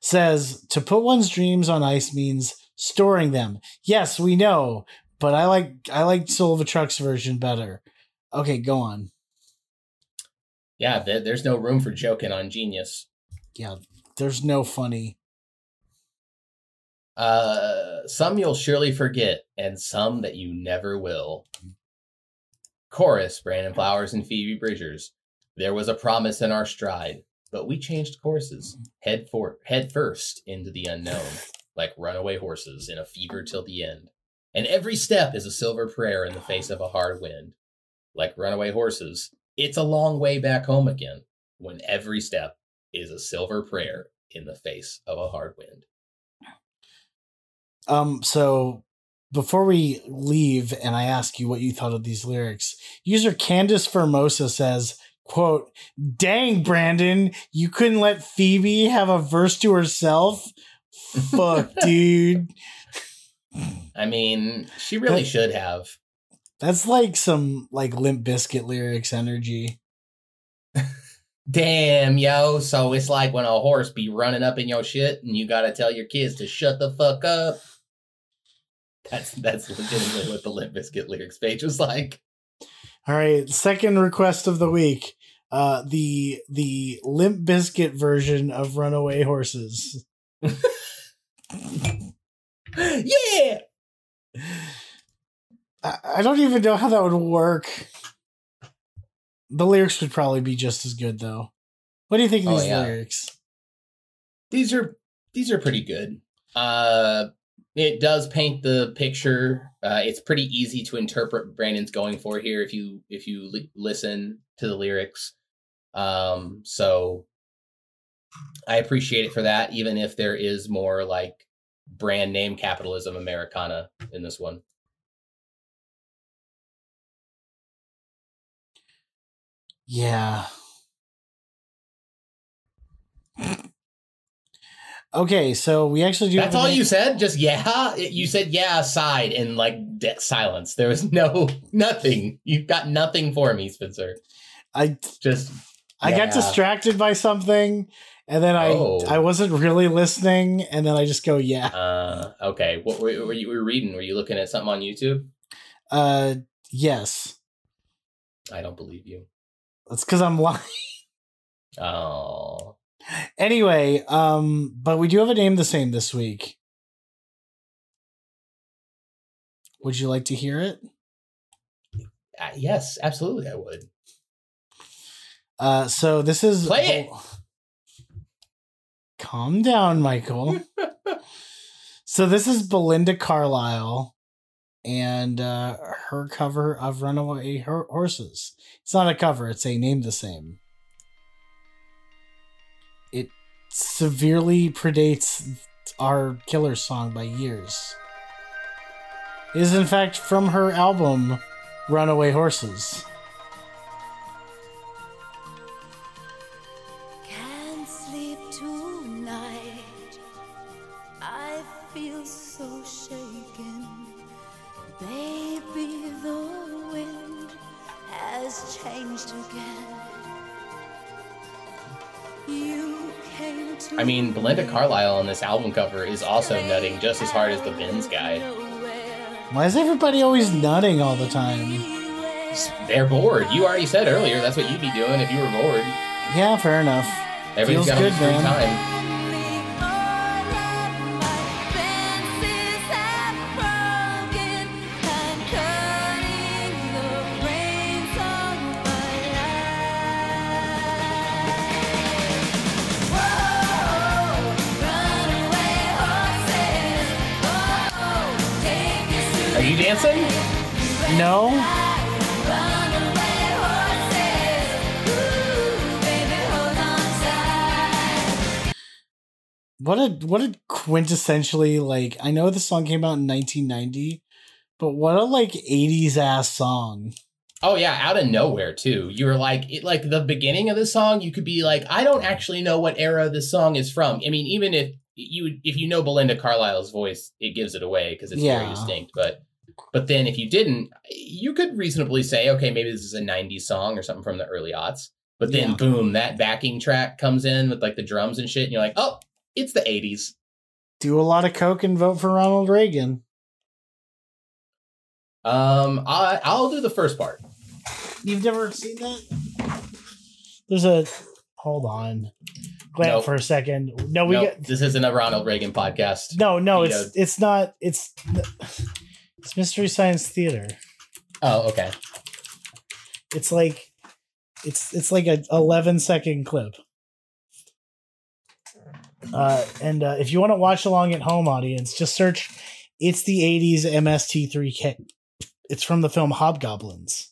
says to put one's dreams on ice means storing them. Yes, we know, but I like I like Soul of a Truck's version better. Okay, go on. Yeah, there's no room for joking on Genius. Yeah, there's no funny. Uh, some you'll surely forget, and some that you never will. Chorus, Brandon Flowers and Phoebe Bridgers. There was a promise in our stride, but we changed courses, head for head first into the unknown, like runaway horses in a fever till the end. And every step is a silver prayer in the face of a hard wind. Like runaway horses, it's a long way back home again, when every step is a silver prayer in the face of a hard wind. Um, so before we leave and I ask you what you thought of these lyrics, user Candace Formosa says, quote, dang, Brandon, you couldn't let Phoebe have a verse to herself? Fuck, dude. I mean, she really That- should have. That's like some like Limp Bizkit lyrics energy. Damn, yo. So it's like when a horse be running up in your shit and you gotta tell your kids to shut the fuck up. That's that's legitimately what the Limp Bizkit lyrics page was like. All right, second request of the week. Uh the the Limp Bizkit version of Runaway Horses. yeah. I, I don't even know how that would work. The lyrics would probably be just as good though. What do you think of Oh, these yeah. lyrics? These are these are pretty good. Uh it does paint the picture. Uh, it's pretty easy to interpret Brandon's going for here if you if you li- listen to the lyrics. Um, so I appreciate it for that, even if there is more like brand name capitalism Americana in this one. Yeah. Okay, so we actually do. That's all name- you said? Just yeah? You said yeah aside and like de- silence. There was no nothing. You've got nothing for me, Spencer. I Just I got distracted by something, and then I Oh. I wasn't really listening, and then I just go yeah. Uh, okay. What were, were you were reading? Were you looking at something on YouTube? Uh, yes, I don't believe you. that's because I'm lying. Oh, Anyway, um, but we do have a name the same this week. Would you like to hear it? uh, yes, absolutely. I would. Uh, so this is Play it. Calm down, Michael. so this is Belinda Carlisle and uh, her cover of Runaway Horses. It's not a cover; it's a name the same. Severely predates our Killer song by years. Is in fact from her album Runaway Horses. Changed again. You I mean, Belinda Carlisle on this album cover is also nutting just as hard as the Bends guy. Why is everybody always nutting all the time? They're bored. You already said earlier that's what you'd be doing if you were bored. Yeah, fair enough. Everybody's Feels got good, free man. time. What a what a quintessentially like I know the song came out in 1990, but what a like 80s ass song. Oh yeah, out of nowhere too. You were like, it, like the beginning of the song. You could be like, I don't actually know what era this song is from. I mean, even if you if you know Belinda Carlisle's voice, it gives it away because it's very distinct. But but then if you didn't, you could reasonably say, okay, maybe this is a '90s song or something from the early aughts. But then Yeah. boom, that backing track comes in with like the drums and shit, and you're like, oh, it's the '80s. Do a lot of coke and vote for Ronald Reagan. Um, I, I'll do the first part. You've never seen that? There's a hold on. Glad Nope. for a second. No, we no, got this isn't a Ronald Reagan podcast. no, no. It's Vetoed. it's not. It's it's Mystery Science Theater. Oh, okay. It's like it's it's like a 11 second clip. Uh, and uh, if you want to watch along at home, audience, just search "It's the '80s MST3K." It's from the film Hobgoblins.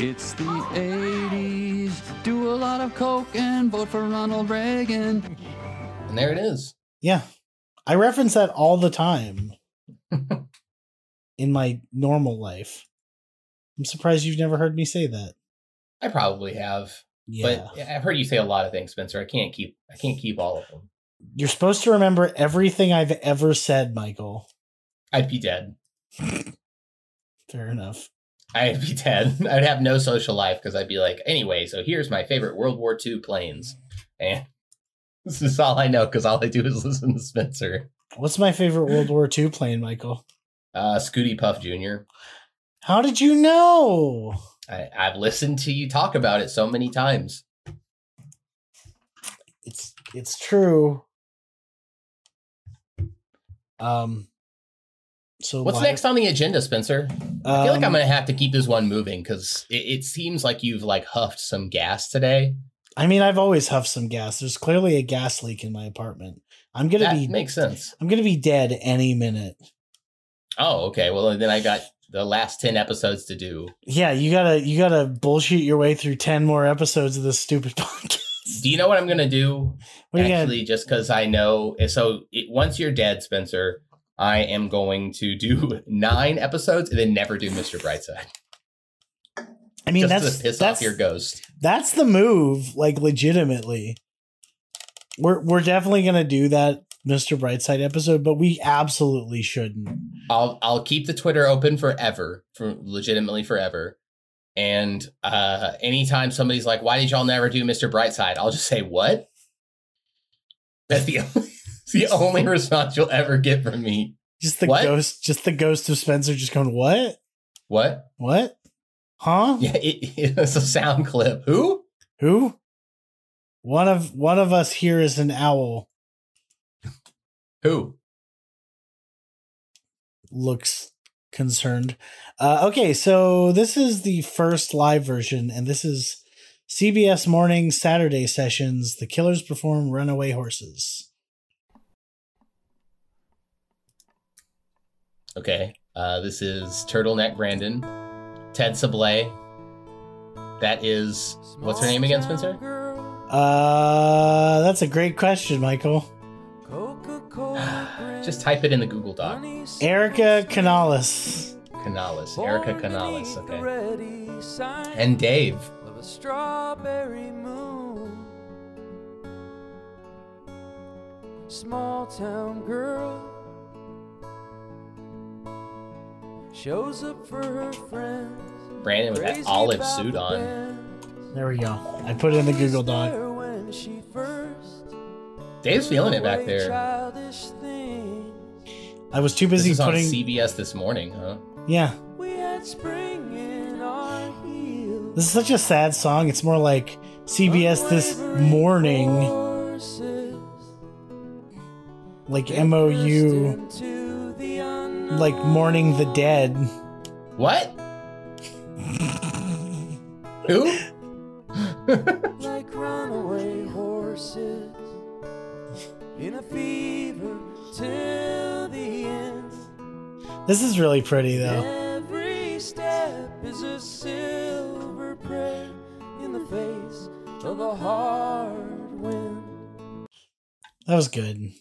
It's the 80s. Do a lot of coke and vote for Ronald Reagan. And there it is. Yeah, I reference that all the time in my normal life. I'm surprised you've never heard me say that. I probably have, Yeah, but I've heard you say a lot of things, Spencer. I can't keep I can't keep all of them. you're supposed to remember everything I've ever said, Michael. I'd be dead. Fair enough. I'd be dead. I'd have no social life because I'd be like, anyway, so here's my favorite World War II planes. And this is all I know because all I do is listen to Spencer. What's my favorite World War II plane, Michael? Uh, Scooty Puff Jr. How did you know? I, I've listened to you talk about it so many times. It's it's true. Um. So What's why- next on the agenda, Spencer? I feel like I'm Um, gonna have to keep this one moving because it, it seems like you've like huffed some gas today. I mean, I've always huffed some gas. There's clearly a gas leak in my apartment. I'm gonna That be makes sense. I'm gonna be dead any minute. Oh, okay. Well, then I got the last ten episodes to do. Yeah, you gotta you gotta bullshit your way through ten more episodes of this stupid podcast. Do you know what I'm gonna do? What Actually, just because I know. So it, once you're dead, Spencer, I am going to do nine episodes and then never do Mr. Brightside. gonna? I mean, just that's to piss that's off your ghost. that's the move. Like legitimately, we're we're definitely gonna do that Mr. Brightside episode, but we absolutely shouldn't. I'll I'll keep the Twitter open forever, for legitimately forever. And uh anytime somebody's like, "Why did y'all never do Mr. Brightside?" I'll just say, "What?" That's the only, the only response you'll ever get from me. Just the What? ghost, just the ghost of Spencer, just going, "What? What? What? Huh? Yeah, it, it's a sound clip. Who? Who? One of one of us here is an owl. Who? Looks concerned. Uh, okay, so this is the first live version, and this is CBS Morning Saturday sessions. The Killers perform "Runaway Horses." Okay. Uh, this is Turtleneck Brandon, Ted Sablay. That is what's her name again, Spencer? Uh, that's a great question, Michael. Just type it in the Google Doc. Erica Canales. Canales, Erica Canales. Okay. Okay. And Dave. of a strawberry moon. Small town girl shows up for her friends. Brandon with that olive suit on. There we go. I put it in the Google Doc. Dave's feeling it back there. I was too busy This busy is on. CBS this morning, huh? yeah, We had spring in our heels. this is such a sad song. It's more like CBS this morning, horses. like MOU, Into the unknown. like mourning the dead. What? Who? This is really pretty though. Every step is a silver in the face of a hard wind. That was good.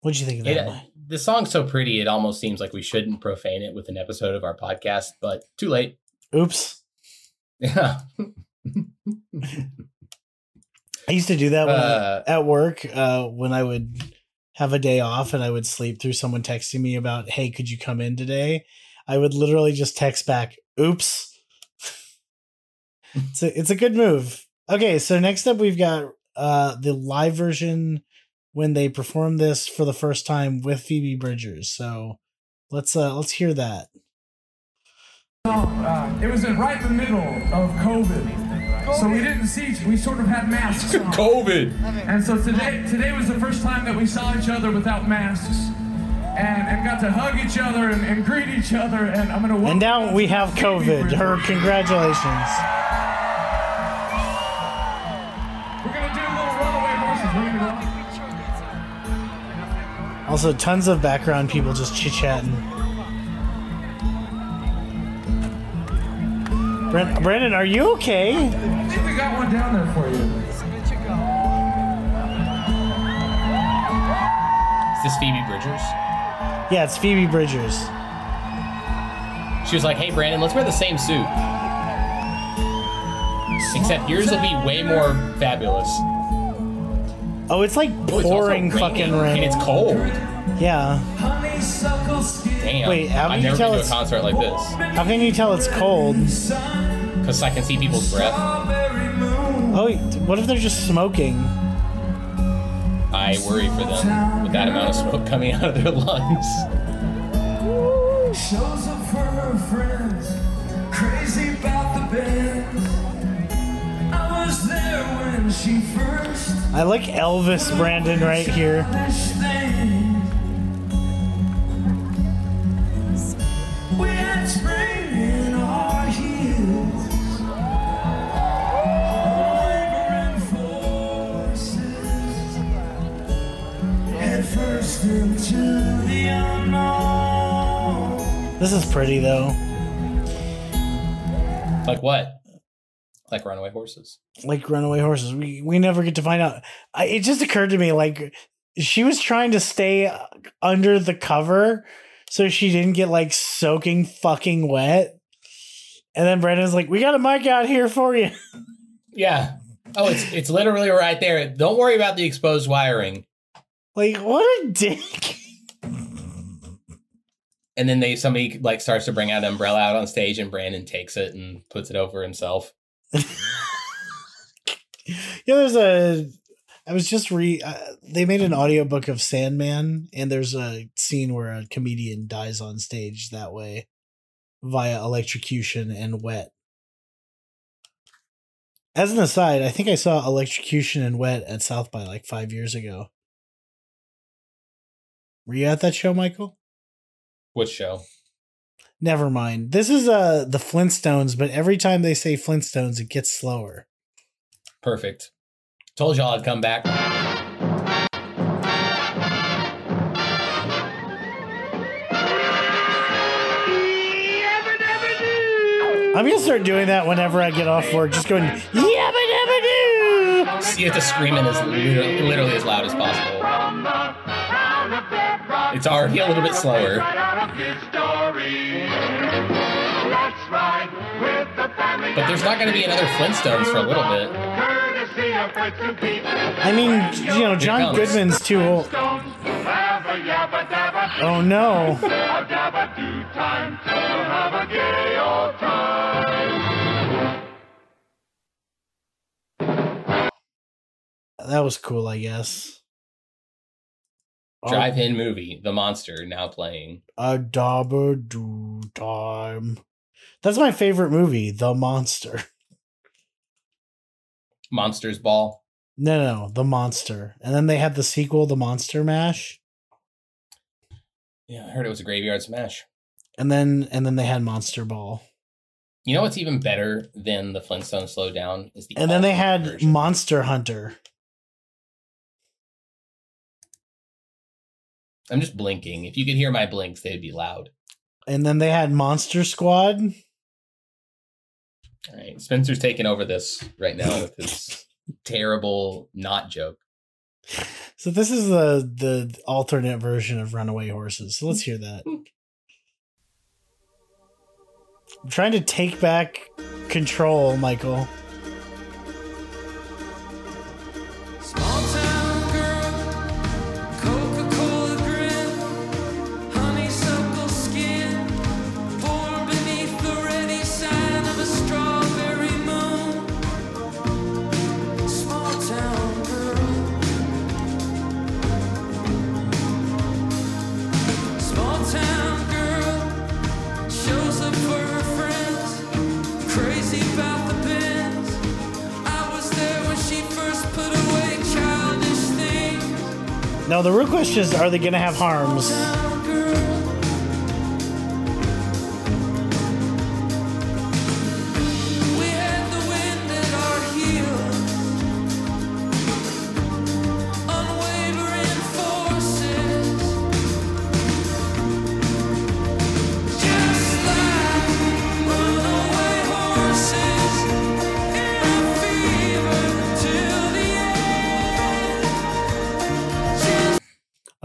What'd you think of that? It, uh, the song's so pretty, it almost seems like we shouldn't profane it with an episode of our podcast, but too late. Oops. Yeah. I used to do that uh, I, at work uh, when I would have a day off and I would sleep through someone texting me about, "Hey, could you come in today?" I would literally just text back, "Oops." it's a, it's a good move. Okay, so next up we've got uh, the live version when they perform this for the first time with Phoebe Bridgers. So let's uh, let's hear that. Uh, it was in right in the middle of COVID, so we didn't see. each- We sort of had masks on. COVID. And so today, today was the first time that we saw each other without masks, and, and got to hug each other and, and greet each other. And I'm gonna. welcome And now we have COVID. Bridgers. Her congratulations. We're gonna do little runaway horses. We're gonna go. Also, tons of background people just chit chatting. Brent, Brandon, are you okay? I think we got one down there for you. Is this Phoebe Bridgers? Yeah, it's Phoebe Bridgers. She was like, hey, Brandon, let's wear the same suit. Except yours will be way more fabulous. Oh, it's like Oh, it's pouring fucking rain. And it's cold. yeah. Honeysuckle skin. Damn. Wait, how can I've you never tell been to a it's- concert like this. How can you tell it's cold? Because I can see people's breath. Oh, wait, what if they're just smoking? I worry for them with that amount of smoke coming out of their lungs. Shows up for her friends, crazy about the band. I was there when she first I like Elvis Brandon right here. This is pretty though. Like what? Like runaway horses. Like runaway horses. We we never get to find out. I, it just occurred to me like she was trying to stay under the cover so she didn't get like soaking fucking wet. And then Brandon's like, "We got a mic out here for you." Yeah. Oh, it's it's literally right there. Don't worry about the exposed wiring. Like, what a dick. And then they somebody like starts to bring out an umbrella out on stage, and Brandon takes it and puts it over himself. Yeah, there's a. I was just re. Uh, they made an audiobook of Sandman, and there's a scene where a comedian dies on stage that way via electrocution and wet. As an aside, I think I saw electrocution and wet at South by like five years ago. Were you at that show, Michael? What show? Never mind. This is uh the Flintstones, but every time they say Flintstones, it gets slower. Perfect. Told y'all I'd come back. I'm gonna start doing that whenever I get off work. Just going yabba dabba doo. So you have to scream it as literally, literally as loud as possible. It's already a little bit slower. But there's not going to be another Flintstones for a little bit. I mean, you know, John. Goodman's too old. Oh no. That was cool, I guess. Oh. Drive-in movie, The Monster, now playing. A dabba do time. That's my favorite movie, The Monster. Monsters Ball. No, no, The Monster. And then they had the sequel, The Monster Mash. Yeah, I heard it was a graveyard smash. And then and then they had Monster Ball. You know what's even better than the Flintstones Slow Down is the And then they had version. Monster Hunter. I'm just blinking. If you could hear my blinks, they'd be loud. And then they had Monster Squad. All right, Spencer's taking over this right now with his terrible not joke. So this is the the alternate version of Runaway Horses. So let's hear that. I'm trying to take back control, Michael. Now the real question is, are they going to have harms?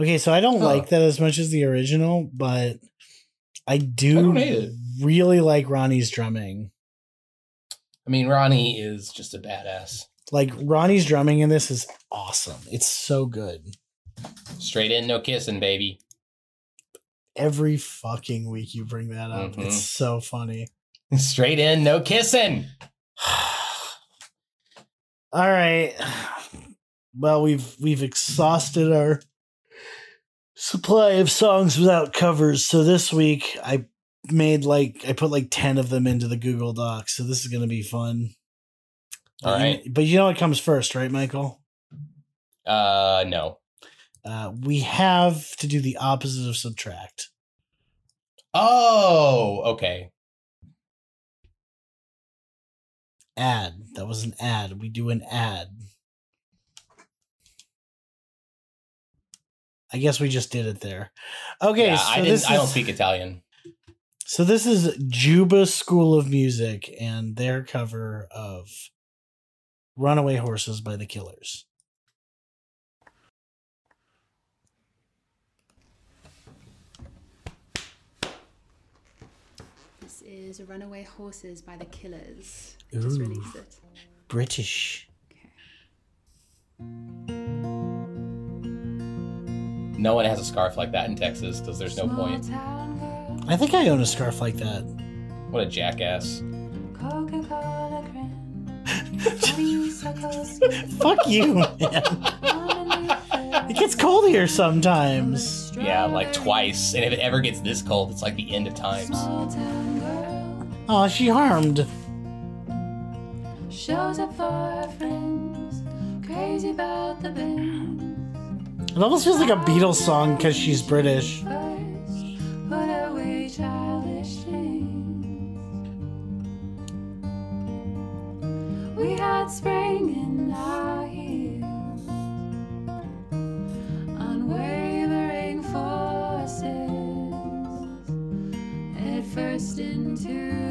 Okay, so I don't Huh. like that as much as the original, but I I do it. really like Ronnie's drumming. I mean, Ronnie is just a badass. Like Ronnie's drumming in this is awesome. It's so good. Straight in, no kissing, baby. Every fucking week you bring that up. Mhm. It's so funny. Straight in, no kissing. All right. Well, we've we've exhausted our supply of songs without covers. So this week I made like I put like 10 of them into the Google Docs. So this is going to be fun. All right. But you- But you know what comes first, right, Michael? Uh, no. Uh, we have to do the opposite of subtract. Oh, okay. Add. That was an ad. We do an ad. I guess we just did it there. Okay, yeah, so I this didn't. I don't speak Italian. So this is Juba School of Music and their cover of Runaway Horses by the Killers. This is Runaway Horses by the Killers. I Just Ooh. released it. British. No one has a scarf like that in Texas because there's no point. I think I own a scarf like that. What a jackass. Coca-Cola grin, honeysuckle skin, Fuck you, man. It gets cold here sometimes. Yeah, like twice. And if it ever gets this cold, it's like the end of times. Small town girl Oh, she harmed. shows up for her friends, crazy about the bins. It almost feels like a Beatles song because she's British. First, put away childish things. We had spring in our heels, unwavering forces, head first into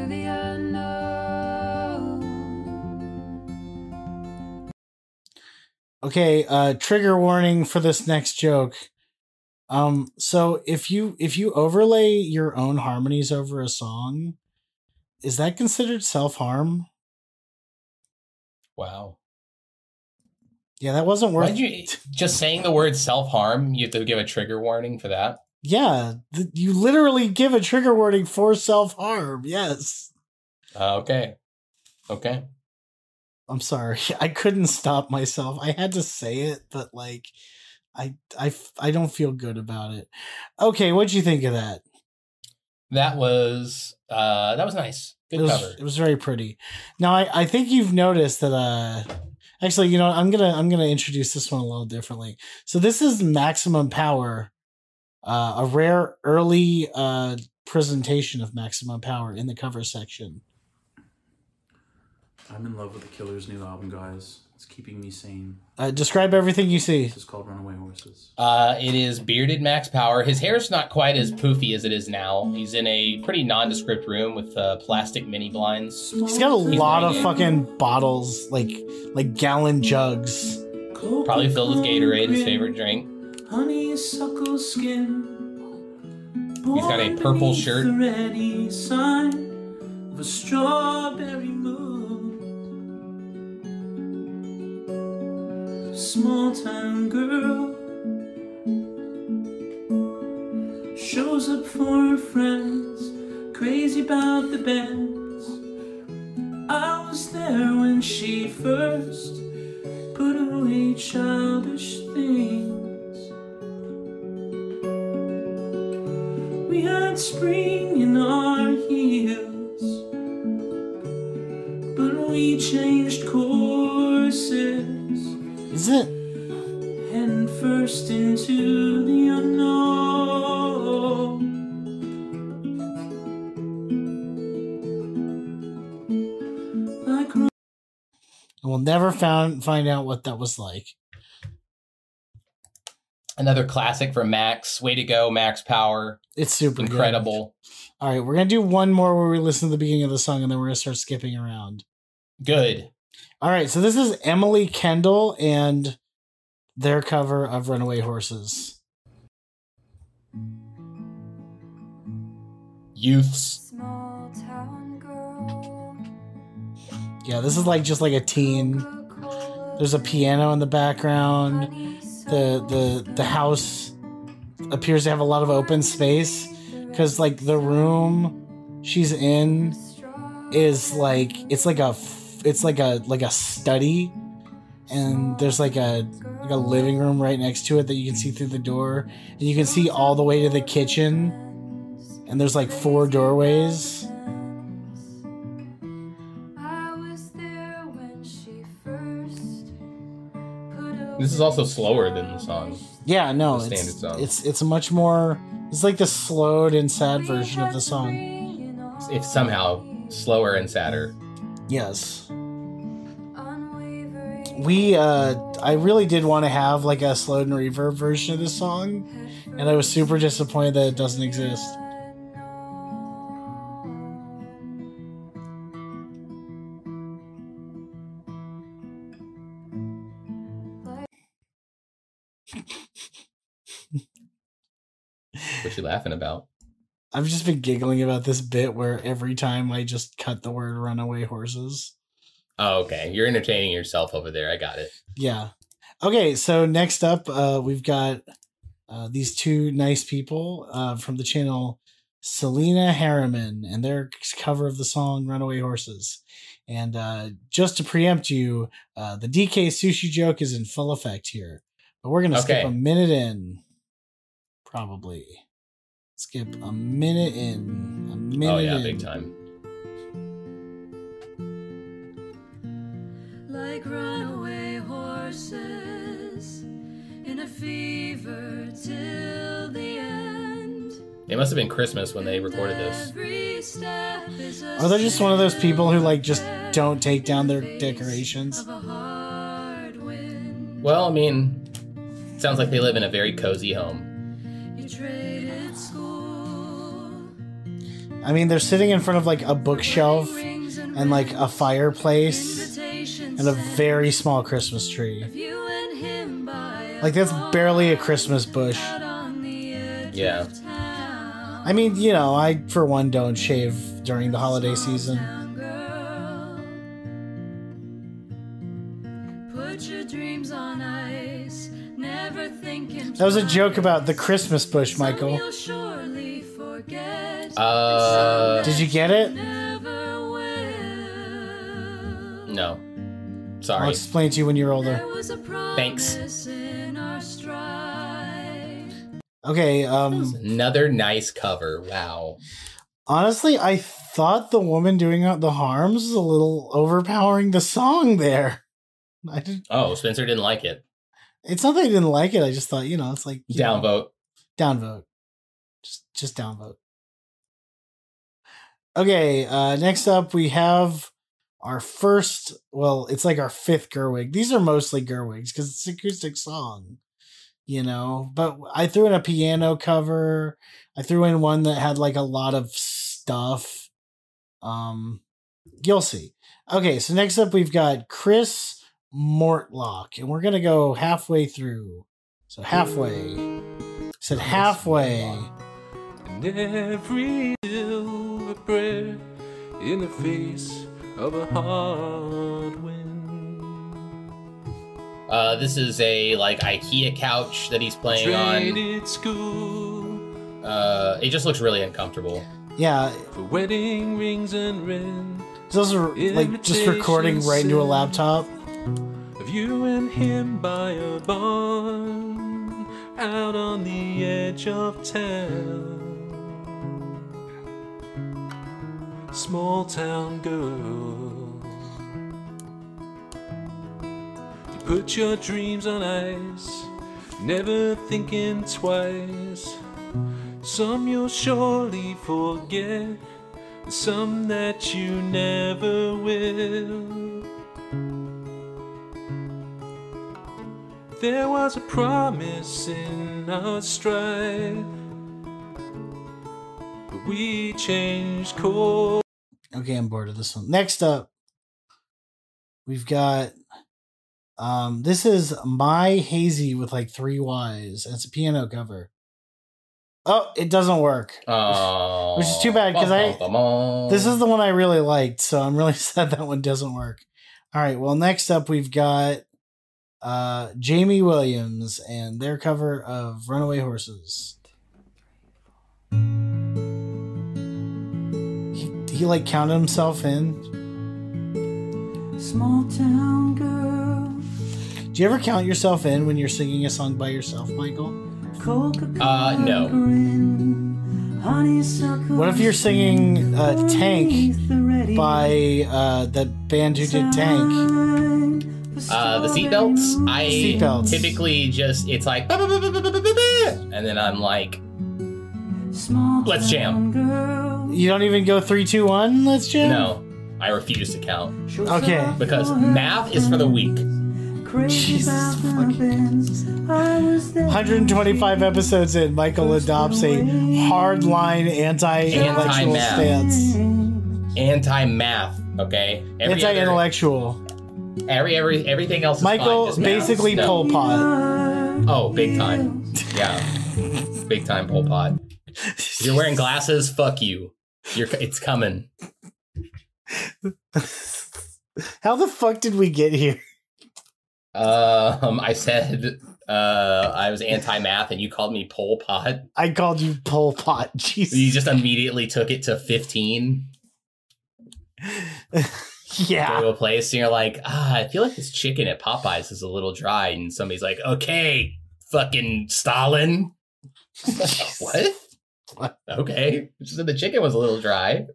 Okay, uh trigger warning for this next joke. Um so if you if you overlay your own harmonies over a song, is that considered self-harm? Wow. Yeah, that wasn't worth you just saying the word self harm? You have to give a trigger warning for that. Yeah, th- you literally give a trigger warning for self-harm. Yes. Uh, okay. Okay. I'm sorry. I couldn't stop myself. I had to say it, but like I I I don't feel good about it. Okay, what'd you think of that? That was uh that was nice. Good it was, cover. It was very pretty. Now I, I think you've noticed that uh actually, you know, I'm gonna I'm gonna introduce this one a little differently. So this is maximum power, uh a rare early uh presentation of maximum power in the cover section. I'm in love with the Killer's new album, guys. It's keeping me sane. Uh, describe everything you see. This is called Runaway Horses. Uh, it is bearded Max Power. His hair's not quite as poofy as it is now. He's in a pretty nondescript room with uh, plastic mini blinds. He's got a He's lot of wearing a- fucking bottles, like like gallon jugs. Probably filled with Gatorade, his favorite drink. Honeysuckle skin. He's got a purple shirt. Small town girl shows up for her friends, crazy about the bands. I was there when she first put away childish things. We had spring in our heels, but we changed courses, Is it? heading first into the unknown. Like We'll never found find out what that was like. Another classic from Max. Way to go, Max Power. It's super good. Incredible. All right, we're gonna do one more where we listen to the beginning of the song, and then we're gonna start skipping around. Good. All right, so this is Emily Kendall and their cover of Runaway Horses. Youths. Yeah, this is like just like a teen. There's a piano in the background. The the the house appears to have a lot of open space because like the room she's in is like it's like a it's like a like a study and there's like a like a living room right next to it that you can see through the door and you can see all the way to the kitchen and there's like four doorways I was there when she first put This is also slower than the song. yeah no The it's, song. it's it's much more it's like the slowed and sad version of the song It's somehow slower and sadder. Yes. We uh i really did want to have like a slowed and reverb version of this song and i was super disappointed that it doesn't exist. What you laughing about? I've just been giggling about this bit where every time i just cut the word runaway horses Oh, okay. You're entertaining yourself over there. I got it. Yeah. Okay, so next up, uh, we've got uh, these two nice people uh, from the channel Selena Harriman and their cover of the song Runaway Horses. And uh, just to preempt you, uh, the DK sushi joke is in full effect here. But we're going to skip a minute in. Probably. Skip a minute in. A minute Oh yeah, in. big time. like runaway horses in a fever till the end. It must have been Christmas when they recorded this. Every step is a Are they just one of those people who like just don't take down their decorations? of a hard wind. Well, I mean, sounds like they live in a very cozy home. I mean, they're sitting in front of like a bookshelf and like a fireplace and a very small Christmas tree. you and him by Like that's barely a Christmas bush. on the edge Yeah. I mean, you know, I for one don't shave during the holiday season. Girl, put your dreams on ice, never thinking That was a joke about the Christmas bush, Michael. You'll surely forget. Uh, Did you get it? No. Sorry. I'll explain to you when you're older. There was a Thanks. promise in our stride. Okay, um Another nice cover. Wow. honestly, I thought the woman doing the harms was a little overpowering the song there. I did Oh, Spencer didn't like it. it's not that I didn't like it, I just thought, you know, it's like know, Downvote. Downvote. Just just downvote. Okay, uh next up we have our first well, it's like our fifth Gerwig. These are mostly Gerwigs because it's an acoustic song. You know, but I threw in a piano cover. I threw in one that had like a lot of stuff. Um you'll see. Okay, so next up we've got Chris Mortlock, and we're gonna go halfway through. So halfway. Said halfway. And every silver prayer in the face of a hard wind. Uh, this is a like IKEA couch that he's playing on. Traded school Uh, it just looks really uncomfortable. Yeah, for wedding rings and rent. those are like just recording right into a laptop. Of you and him by a barn out on the edge of town. Small town girl. You put your dreams on ice, never thinking twice. Some you'll surely forget, some that you never will. There was a promise in our strife, but we changed course. Okay, I'm bored of this one. Next up, we've got um this is My Hazy with like three Y's. It's a piano cover. Oh, it doesn't work. Oh, Which is too bad because I- This is the one I really liked, so I'm really sad that one doesn't work. All right, well, next up we've got uh Jamie Williams and their cover of Runaway Horses. He like counted himself in. Small town girl, Do you ever count yourself in when you're singing a song by yourself, Michael? Coca-Cola Uh, no. What if you're singing uh, Tank beneath the ready by uh, the band who did Tank? Uh, the seatbelts. I Seatbelts. typically just it's like and then I'm like, Let's jam. Town girl, You don't even go three, two, one. Let's jam. no, I refuse to count Okay. because math is for the weak. Jesus fucking Benz. I was there 125 episodes in, Michael adopts a hardline anti-intellectual Anti-math. stance. Anti math. Okay. Every other- Anti-intellectual. Every every everything else. Is Michael fine, just math. basically No. Pol Pot. Oh, big time. Yeah, big time Pol Pot. If you're wearing glasses, fuck you. You're it's coming. How the fuck did we get here? Um, I said uh I was anti math, and you called me Pol Pot. I called you Pol Pot. Jesus, you just immediately took it to 15 yeah. to a place, and you're like, ah, I feel like this chicken at Popeyes is a little dry, and somebody's like, okay, fucking Stalin. what? Okay, said the chicken was a little dry.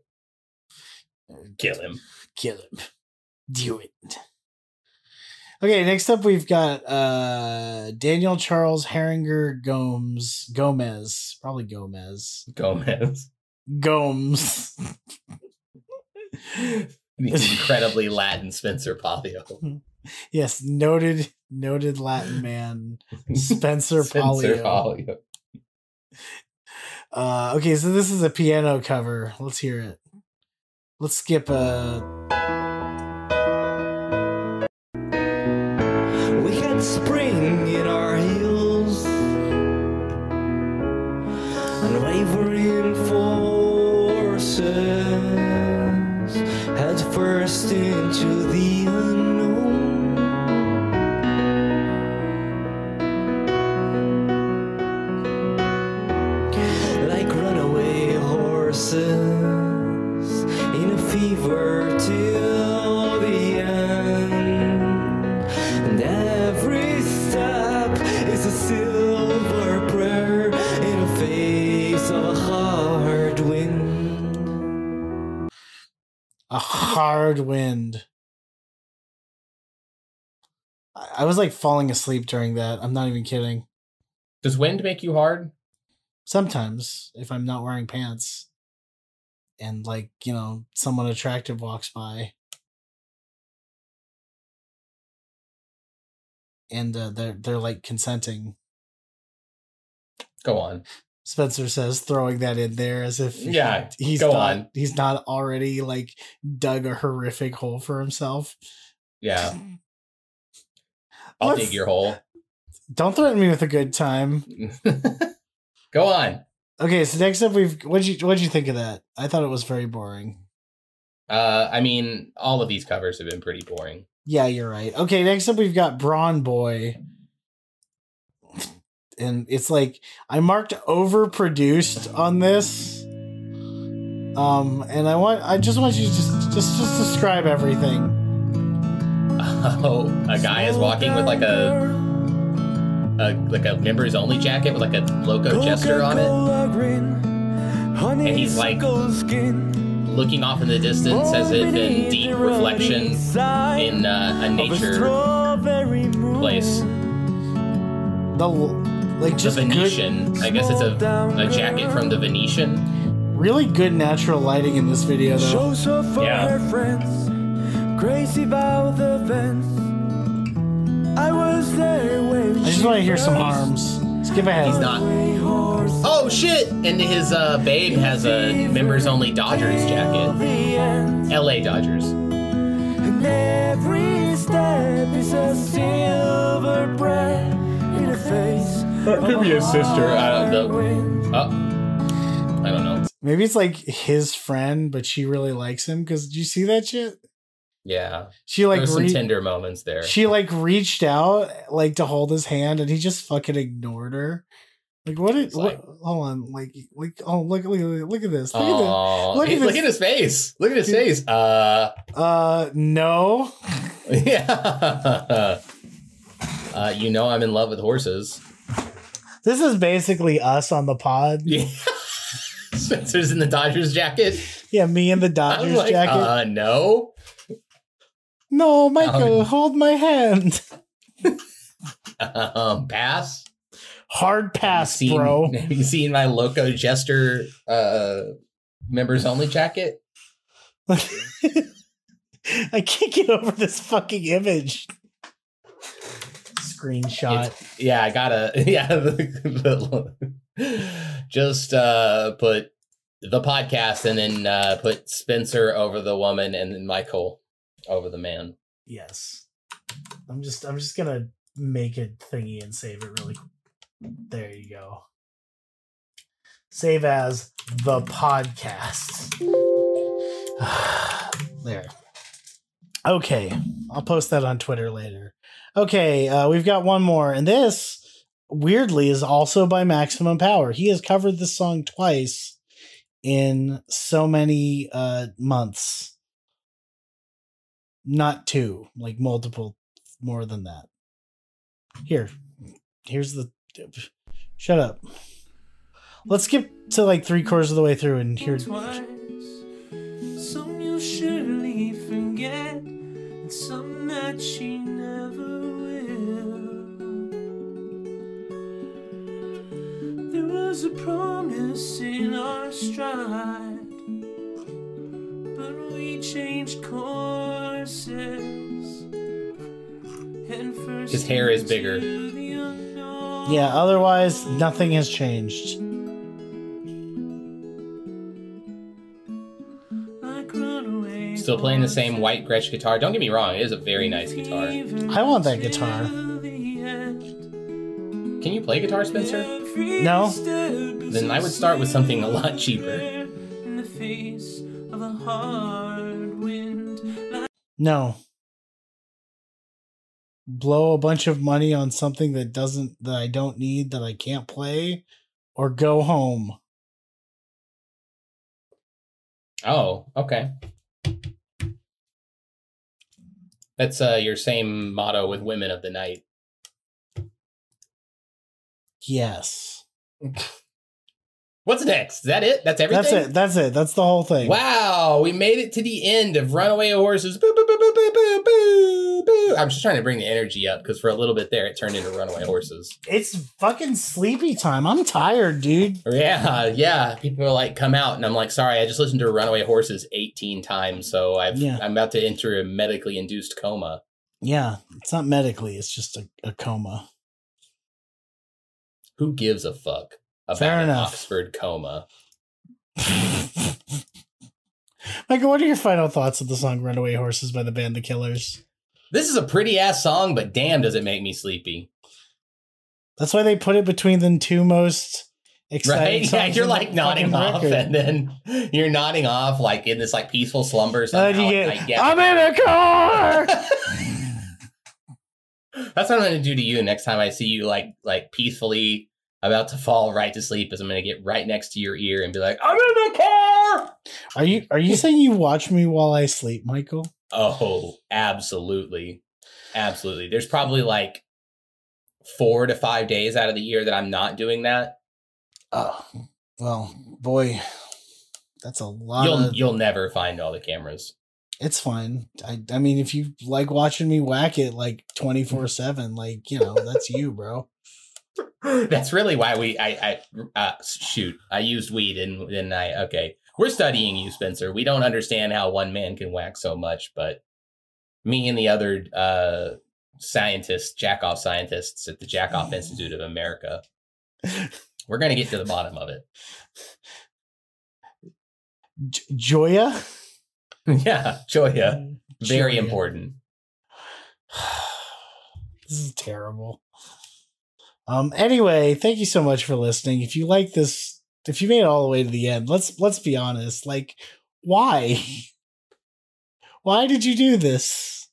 Kill him. Kill him. Do it. Okay, next up we've got uh Daniel Charles Herringer Gomes Gomez. Probably Gomez. Gomez. Gomes. Incredibly Latin Spencer Polio. yes, noted noted Latin man. Spencer, Spencer Polio. Polio. Uh okay, so this is a piano cover. Let's hear it. Let's skip uh We had spring in our heels, unwavering forces, head first into the a hard wind. I was like falling asleep during that. I'm not even kidding. Does wind make you hard? Sometimes if I'm not wearing pants and like, you know, someone attractive walks by and uh, they're they're like consenting. Go on. Spencer says throwing that in there as if he- Yeah, he's go not on. he's not already like dug a horrific hole for himself. Yeah. I'll Let's- dig your hole. Don't threaten me with a good time. Go on. Okay, so next up we've what'd you what'd you think of that? I thought it was very boring. Uh, I mean, all of these covers have been pretty boring. Yeah, you're right. Okay, next up we've got Brawn Boy. And it's like I marked overproduced on this. Um, and I want I just want you to just just just describe everything. Oh, a guy is walking with like a, a like a members only jacket with like a loco jester on it, and he's like looking off in the distance as if in deep reflection in uh, a nature place. The like The just good, Venetian. I guess it's a, a jacket from the Venetian. really good natural lighting in this video though. Shows her for Yeah. her friends, crazy about the fence. I was there when I just want to hear some first arms. Skip ahead. He's not. way Oh shit! And his uh, babe has a members only Dodgers jacket. L.A. Dodgers. And every step is a silver bread in her face. That could be his sister. I don't know. Wind. Oh, I don't know. Maybe it's like his friend, but she really likes him. Cause did you see that shit? Yeah, She like there's some re- tender moments there. she like reached out like to hold his hand and he just fucking ignored her. Like what? It, It's like- what hold on, like like oh look look look at this. Look at Oh, Look look, at look at his face. Look at his face. Uh. Uh no. yeah. uh, you know I'm in love with horses. This is basically us on the pod. Yeah. Spencer's in the Dodgers jacket. Yeah, me in the Dodgers like, jacket. uh, no. no, Michael, um, hold my hand. Um, pass. Hard pass, Seen- bro. Have you seen my Loco Jester uh, members only jacket? I can't get over this fucking image. Screenshot. It's- yeah, I gotta. Yeah, the- the- just uh, put the podcast and then uh, put Spencer over the woman and then Michael over the man. Yes. I'm just I'm just gonna make a thingy and save it really there you go. Save as the podcast. there. Okay. I'll post that on Twitter later. Okay, uh, we've got one more, and this weirdly is also by Maximum Power. He has covered this song twice in so many uh months. Not two, like multiple more than that. Here. Here's the Shut up. Let's skip to like three quarters of the way through and hear twice. Some you'll surely forget, and some that There was a promise in our stride, but we changed courses. And first His hair is bigger. into the unknown. Yeah, otherwise nothing has changed. Still playing the same white Gretsch guitar. Don't get me wrong, it is a very nice guitar. I want that guitar. Can you play guitar, Spencer? No. Then I would start with something a lot cheaper. In the face of a hard wind, No. Blow a bunch of money on something that doesn't that I don't need that I can't play or go home. Oh, okay. That's uh, your same motto with women of the night. Yes. What's next? Is that it? That's everything? That's it. That's it. That's the whole thing. Wow, we made it to the end of Runaway Horses. Boo, boo, boo, boo, boo, boo, boo, boo. I'm just trying to bring the energy up because for a little bit there, it turned into Runaway Horses. It's fucking sleepy time. I'm tired, dude. Yeah, yeah. People are like, come out. And I'm like, sorry, I just listened to Runaway Horses 18 times. So I've, Yeah. I'm about to enter a medically induced coma. Yeah, it's not medically, it's just a, a coma. Who gives a fuck about Fair an enough. Oxford coma? Michael, what are your final thoughts of the song Runaway Horses by the band The Killers? This is a pretty ass song, but damn, does it make me sleepy. That's why they put it between the two most exciting Right? Yeah, you're like nodding off, record. and then you're nodding off like in this like peaceful slumber. Somehow, get, I get I'm in a car. That's what I'm gonna do to you next time I see you like like peacefully about to fall right to sleep. as I'm gonna get right next to your ear and be like, I'm in the car. Are you are you saying you watch me while I sleep, Michael? Oh, absolutely, absolutely. There's probably like four to five days out of the year that I'm not doing that. Oh, well, boy, that's a lot. You'll of, you'll never find all the cameras. it's fine. I I mean, if you like watching me whack it like twenty four seven, like you know, that's you, bro. That's really why we I I uh, shoot. I used weed and then I okay. We're studying you, Spencer. We don't understand how one man can whack so much, but me and the other uh scientists, jack off scientists at the Jack Off Institute of America, we're gonna get to the bottom of it. J- Joya, yeah, Joya, very Joya. important. this is terrible. Um. Anyway, thank you so much for listening. If you like this, if you made it all the way to the end, let's let's be honest. Like, why? Why did you do this?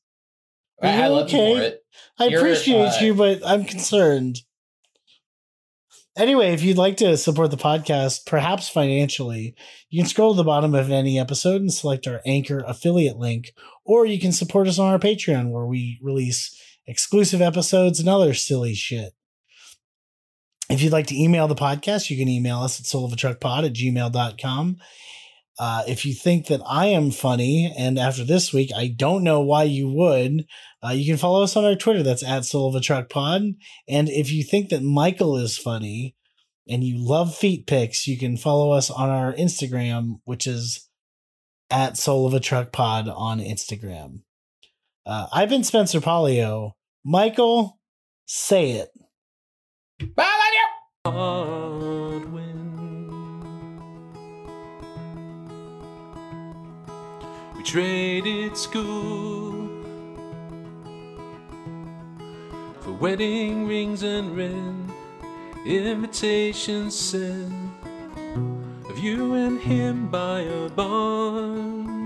Are I, I you love you okay? for it. I You're, appreciate uh, you, but I'm concerned. Anyway, if you'd like to support the podcast, perhaps financially, you can scroll to the bottom of any episode and select our Anchor affiliate link, or you can support us on our Patreon where we release exclusive episodes and other silly shit. If you'd like to email the podcast, you can email us at soulofatruckpod at gmail.com. Uh, if you think that I am funny, and after this week, I don't know why you would, uh, you can follow us on our Twitter. That's at Soul of a Truck Pod. And if you think that Michael is funny and you love feet pics, you can follow us on our Instagram, which is at Soul of a Truck Pod on Instagram. Uh, I've been Spencer Polio. Michael, say it. Bye, love hard win. We traded school for wedding rings and rent, invitations sent of you and him by a barn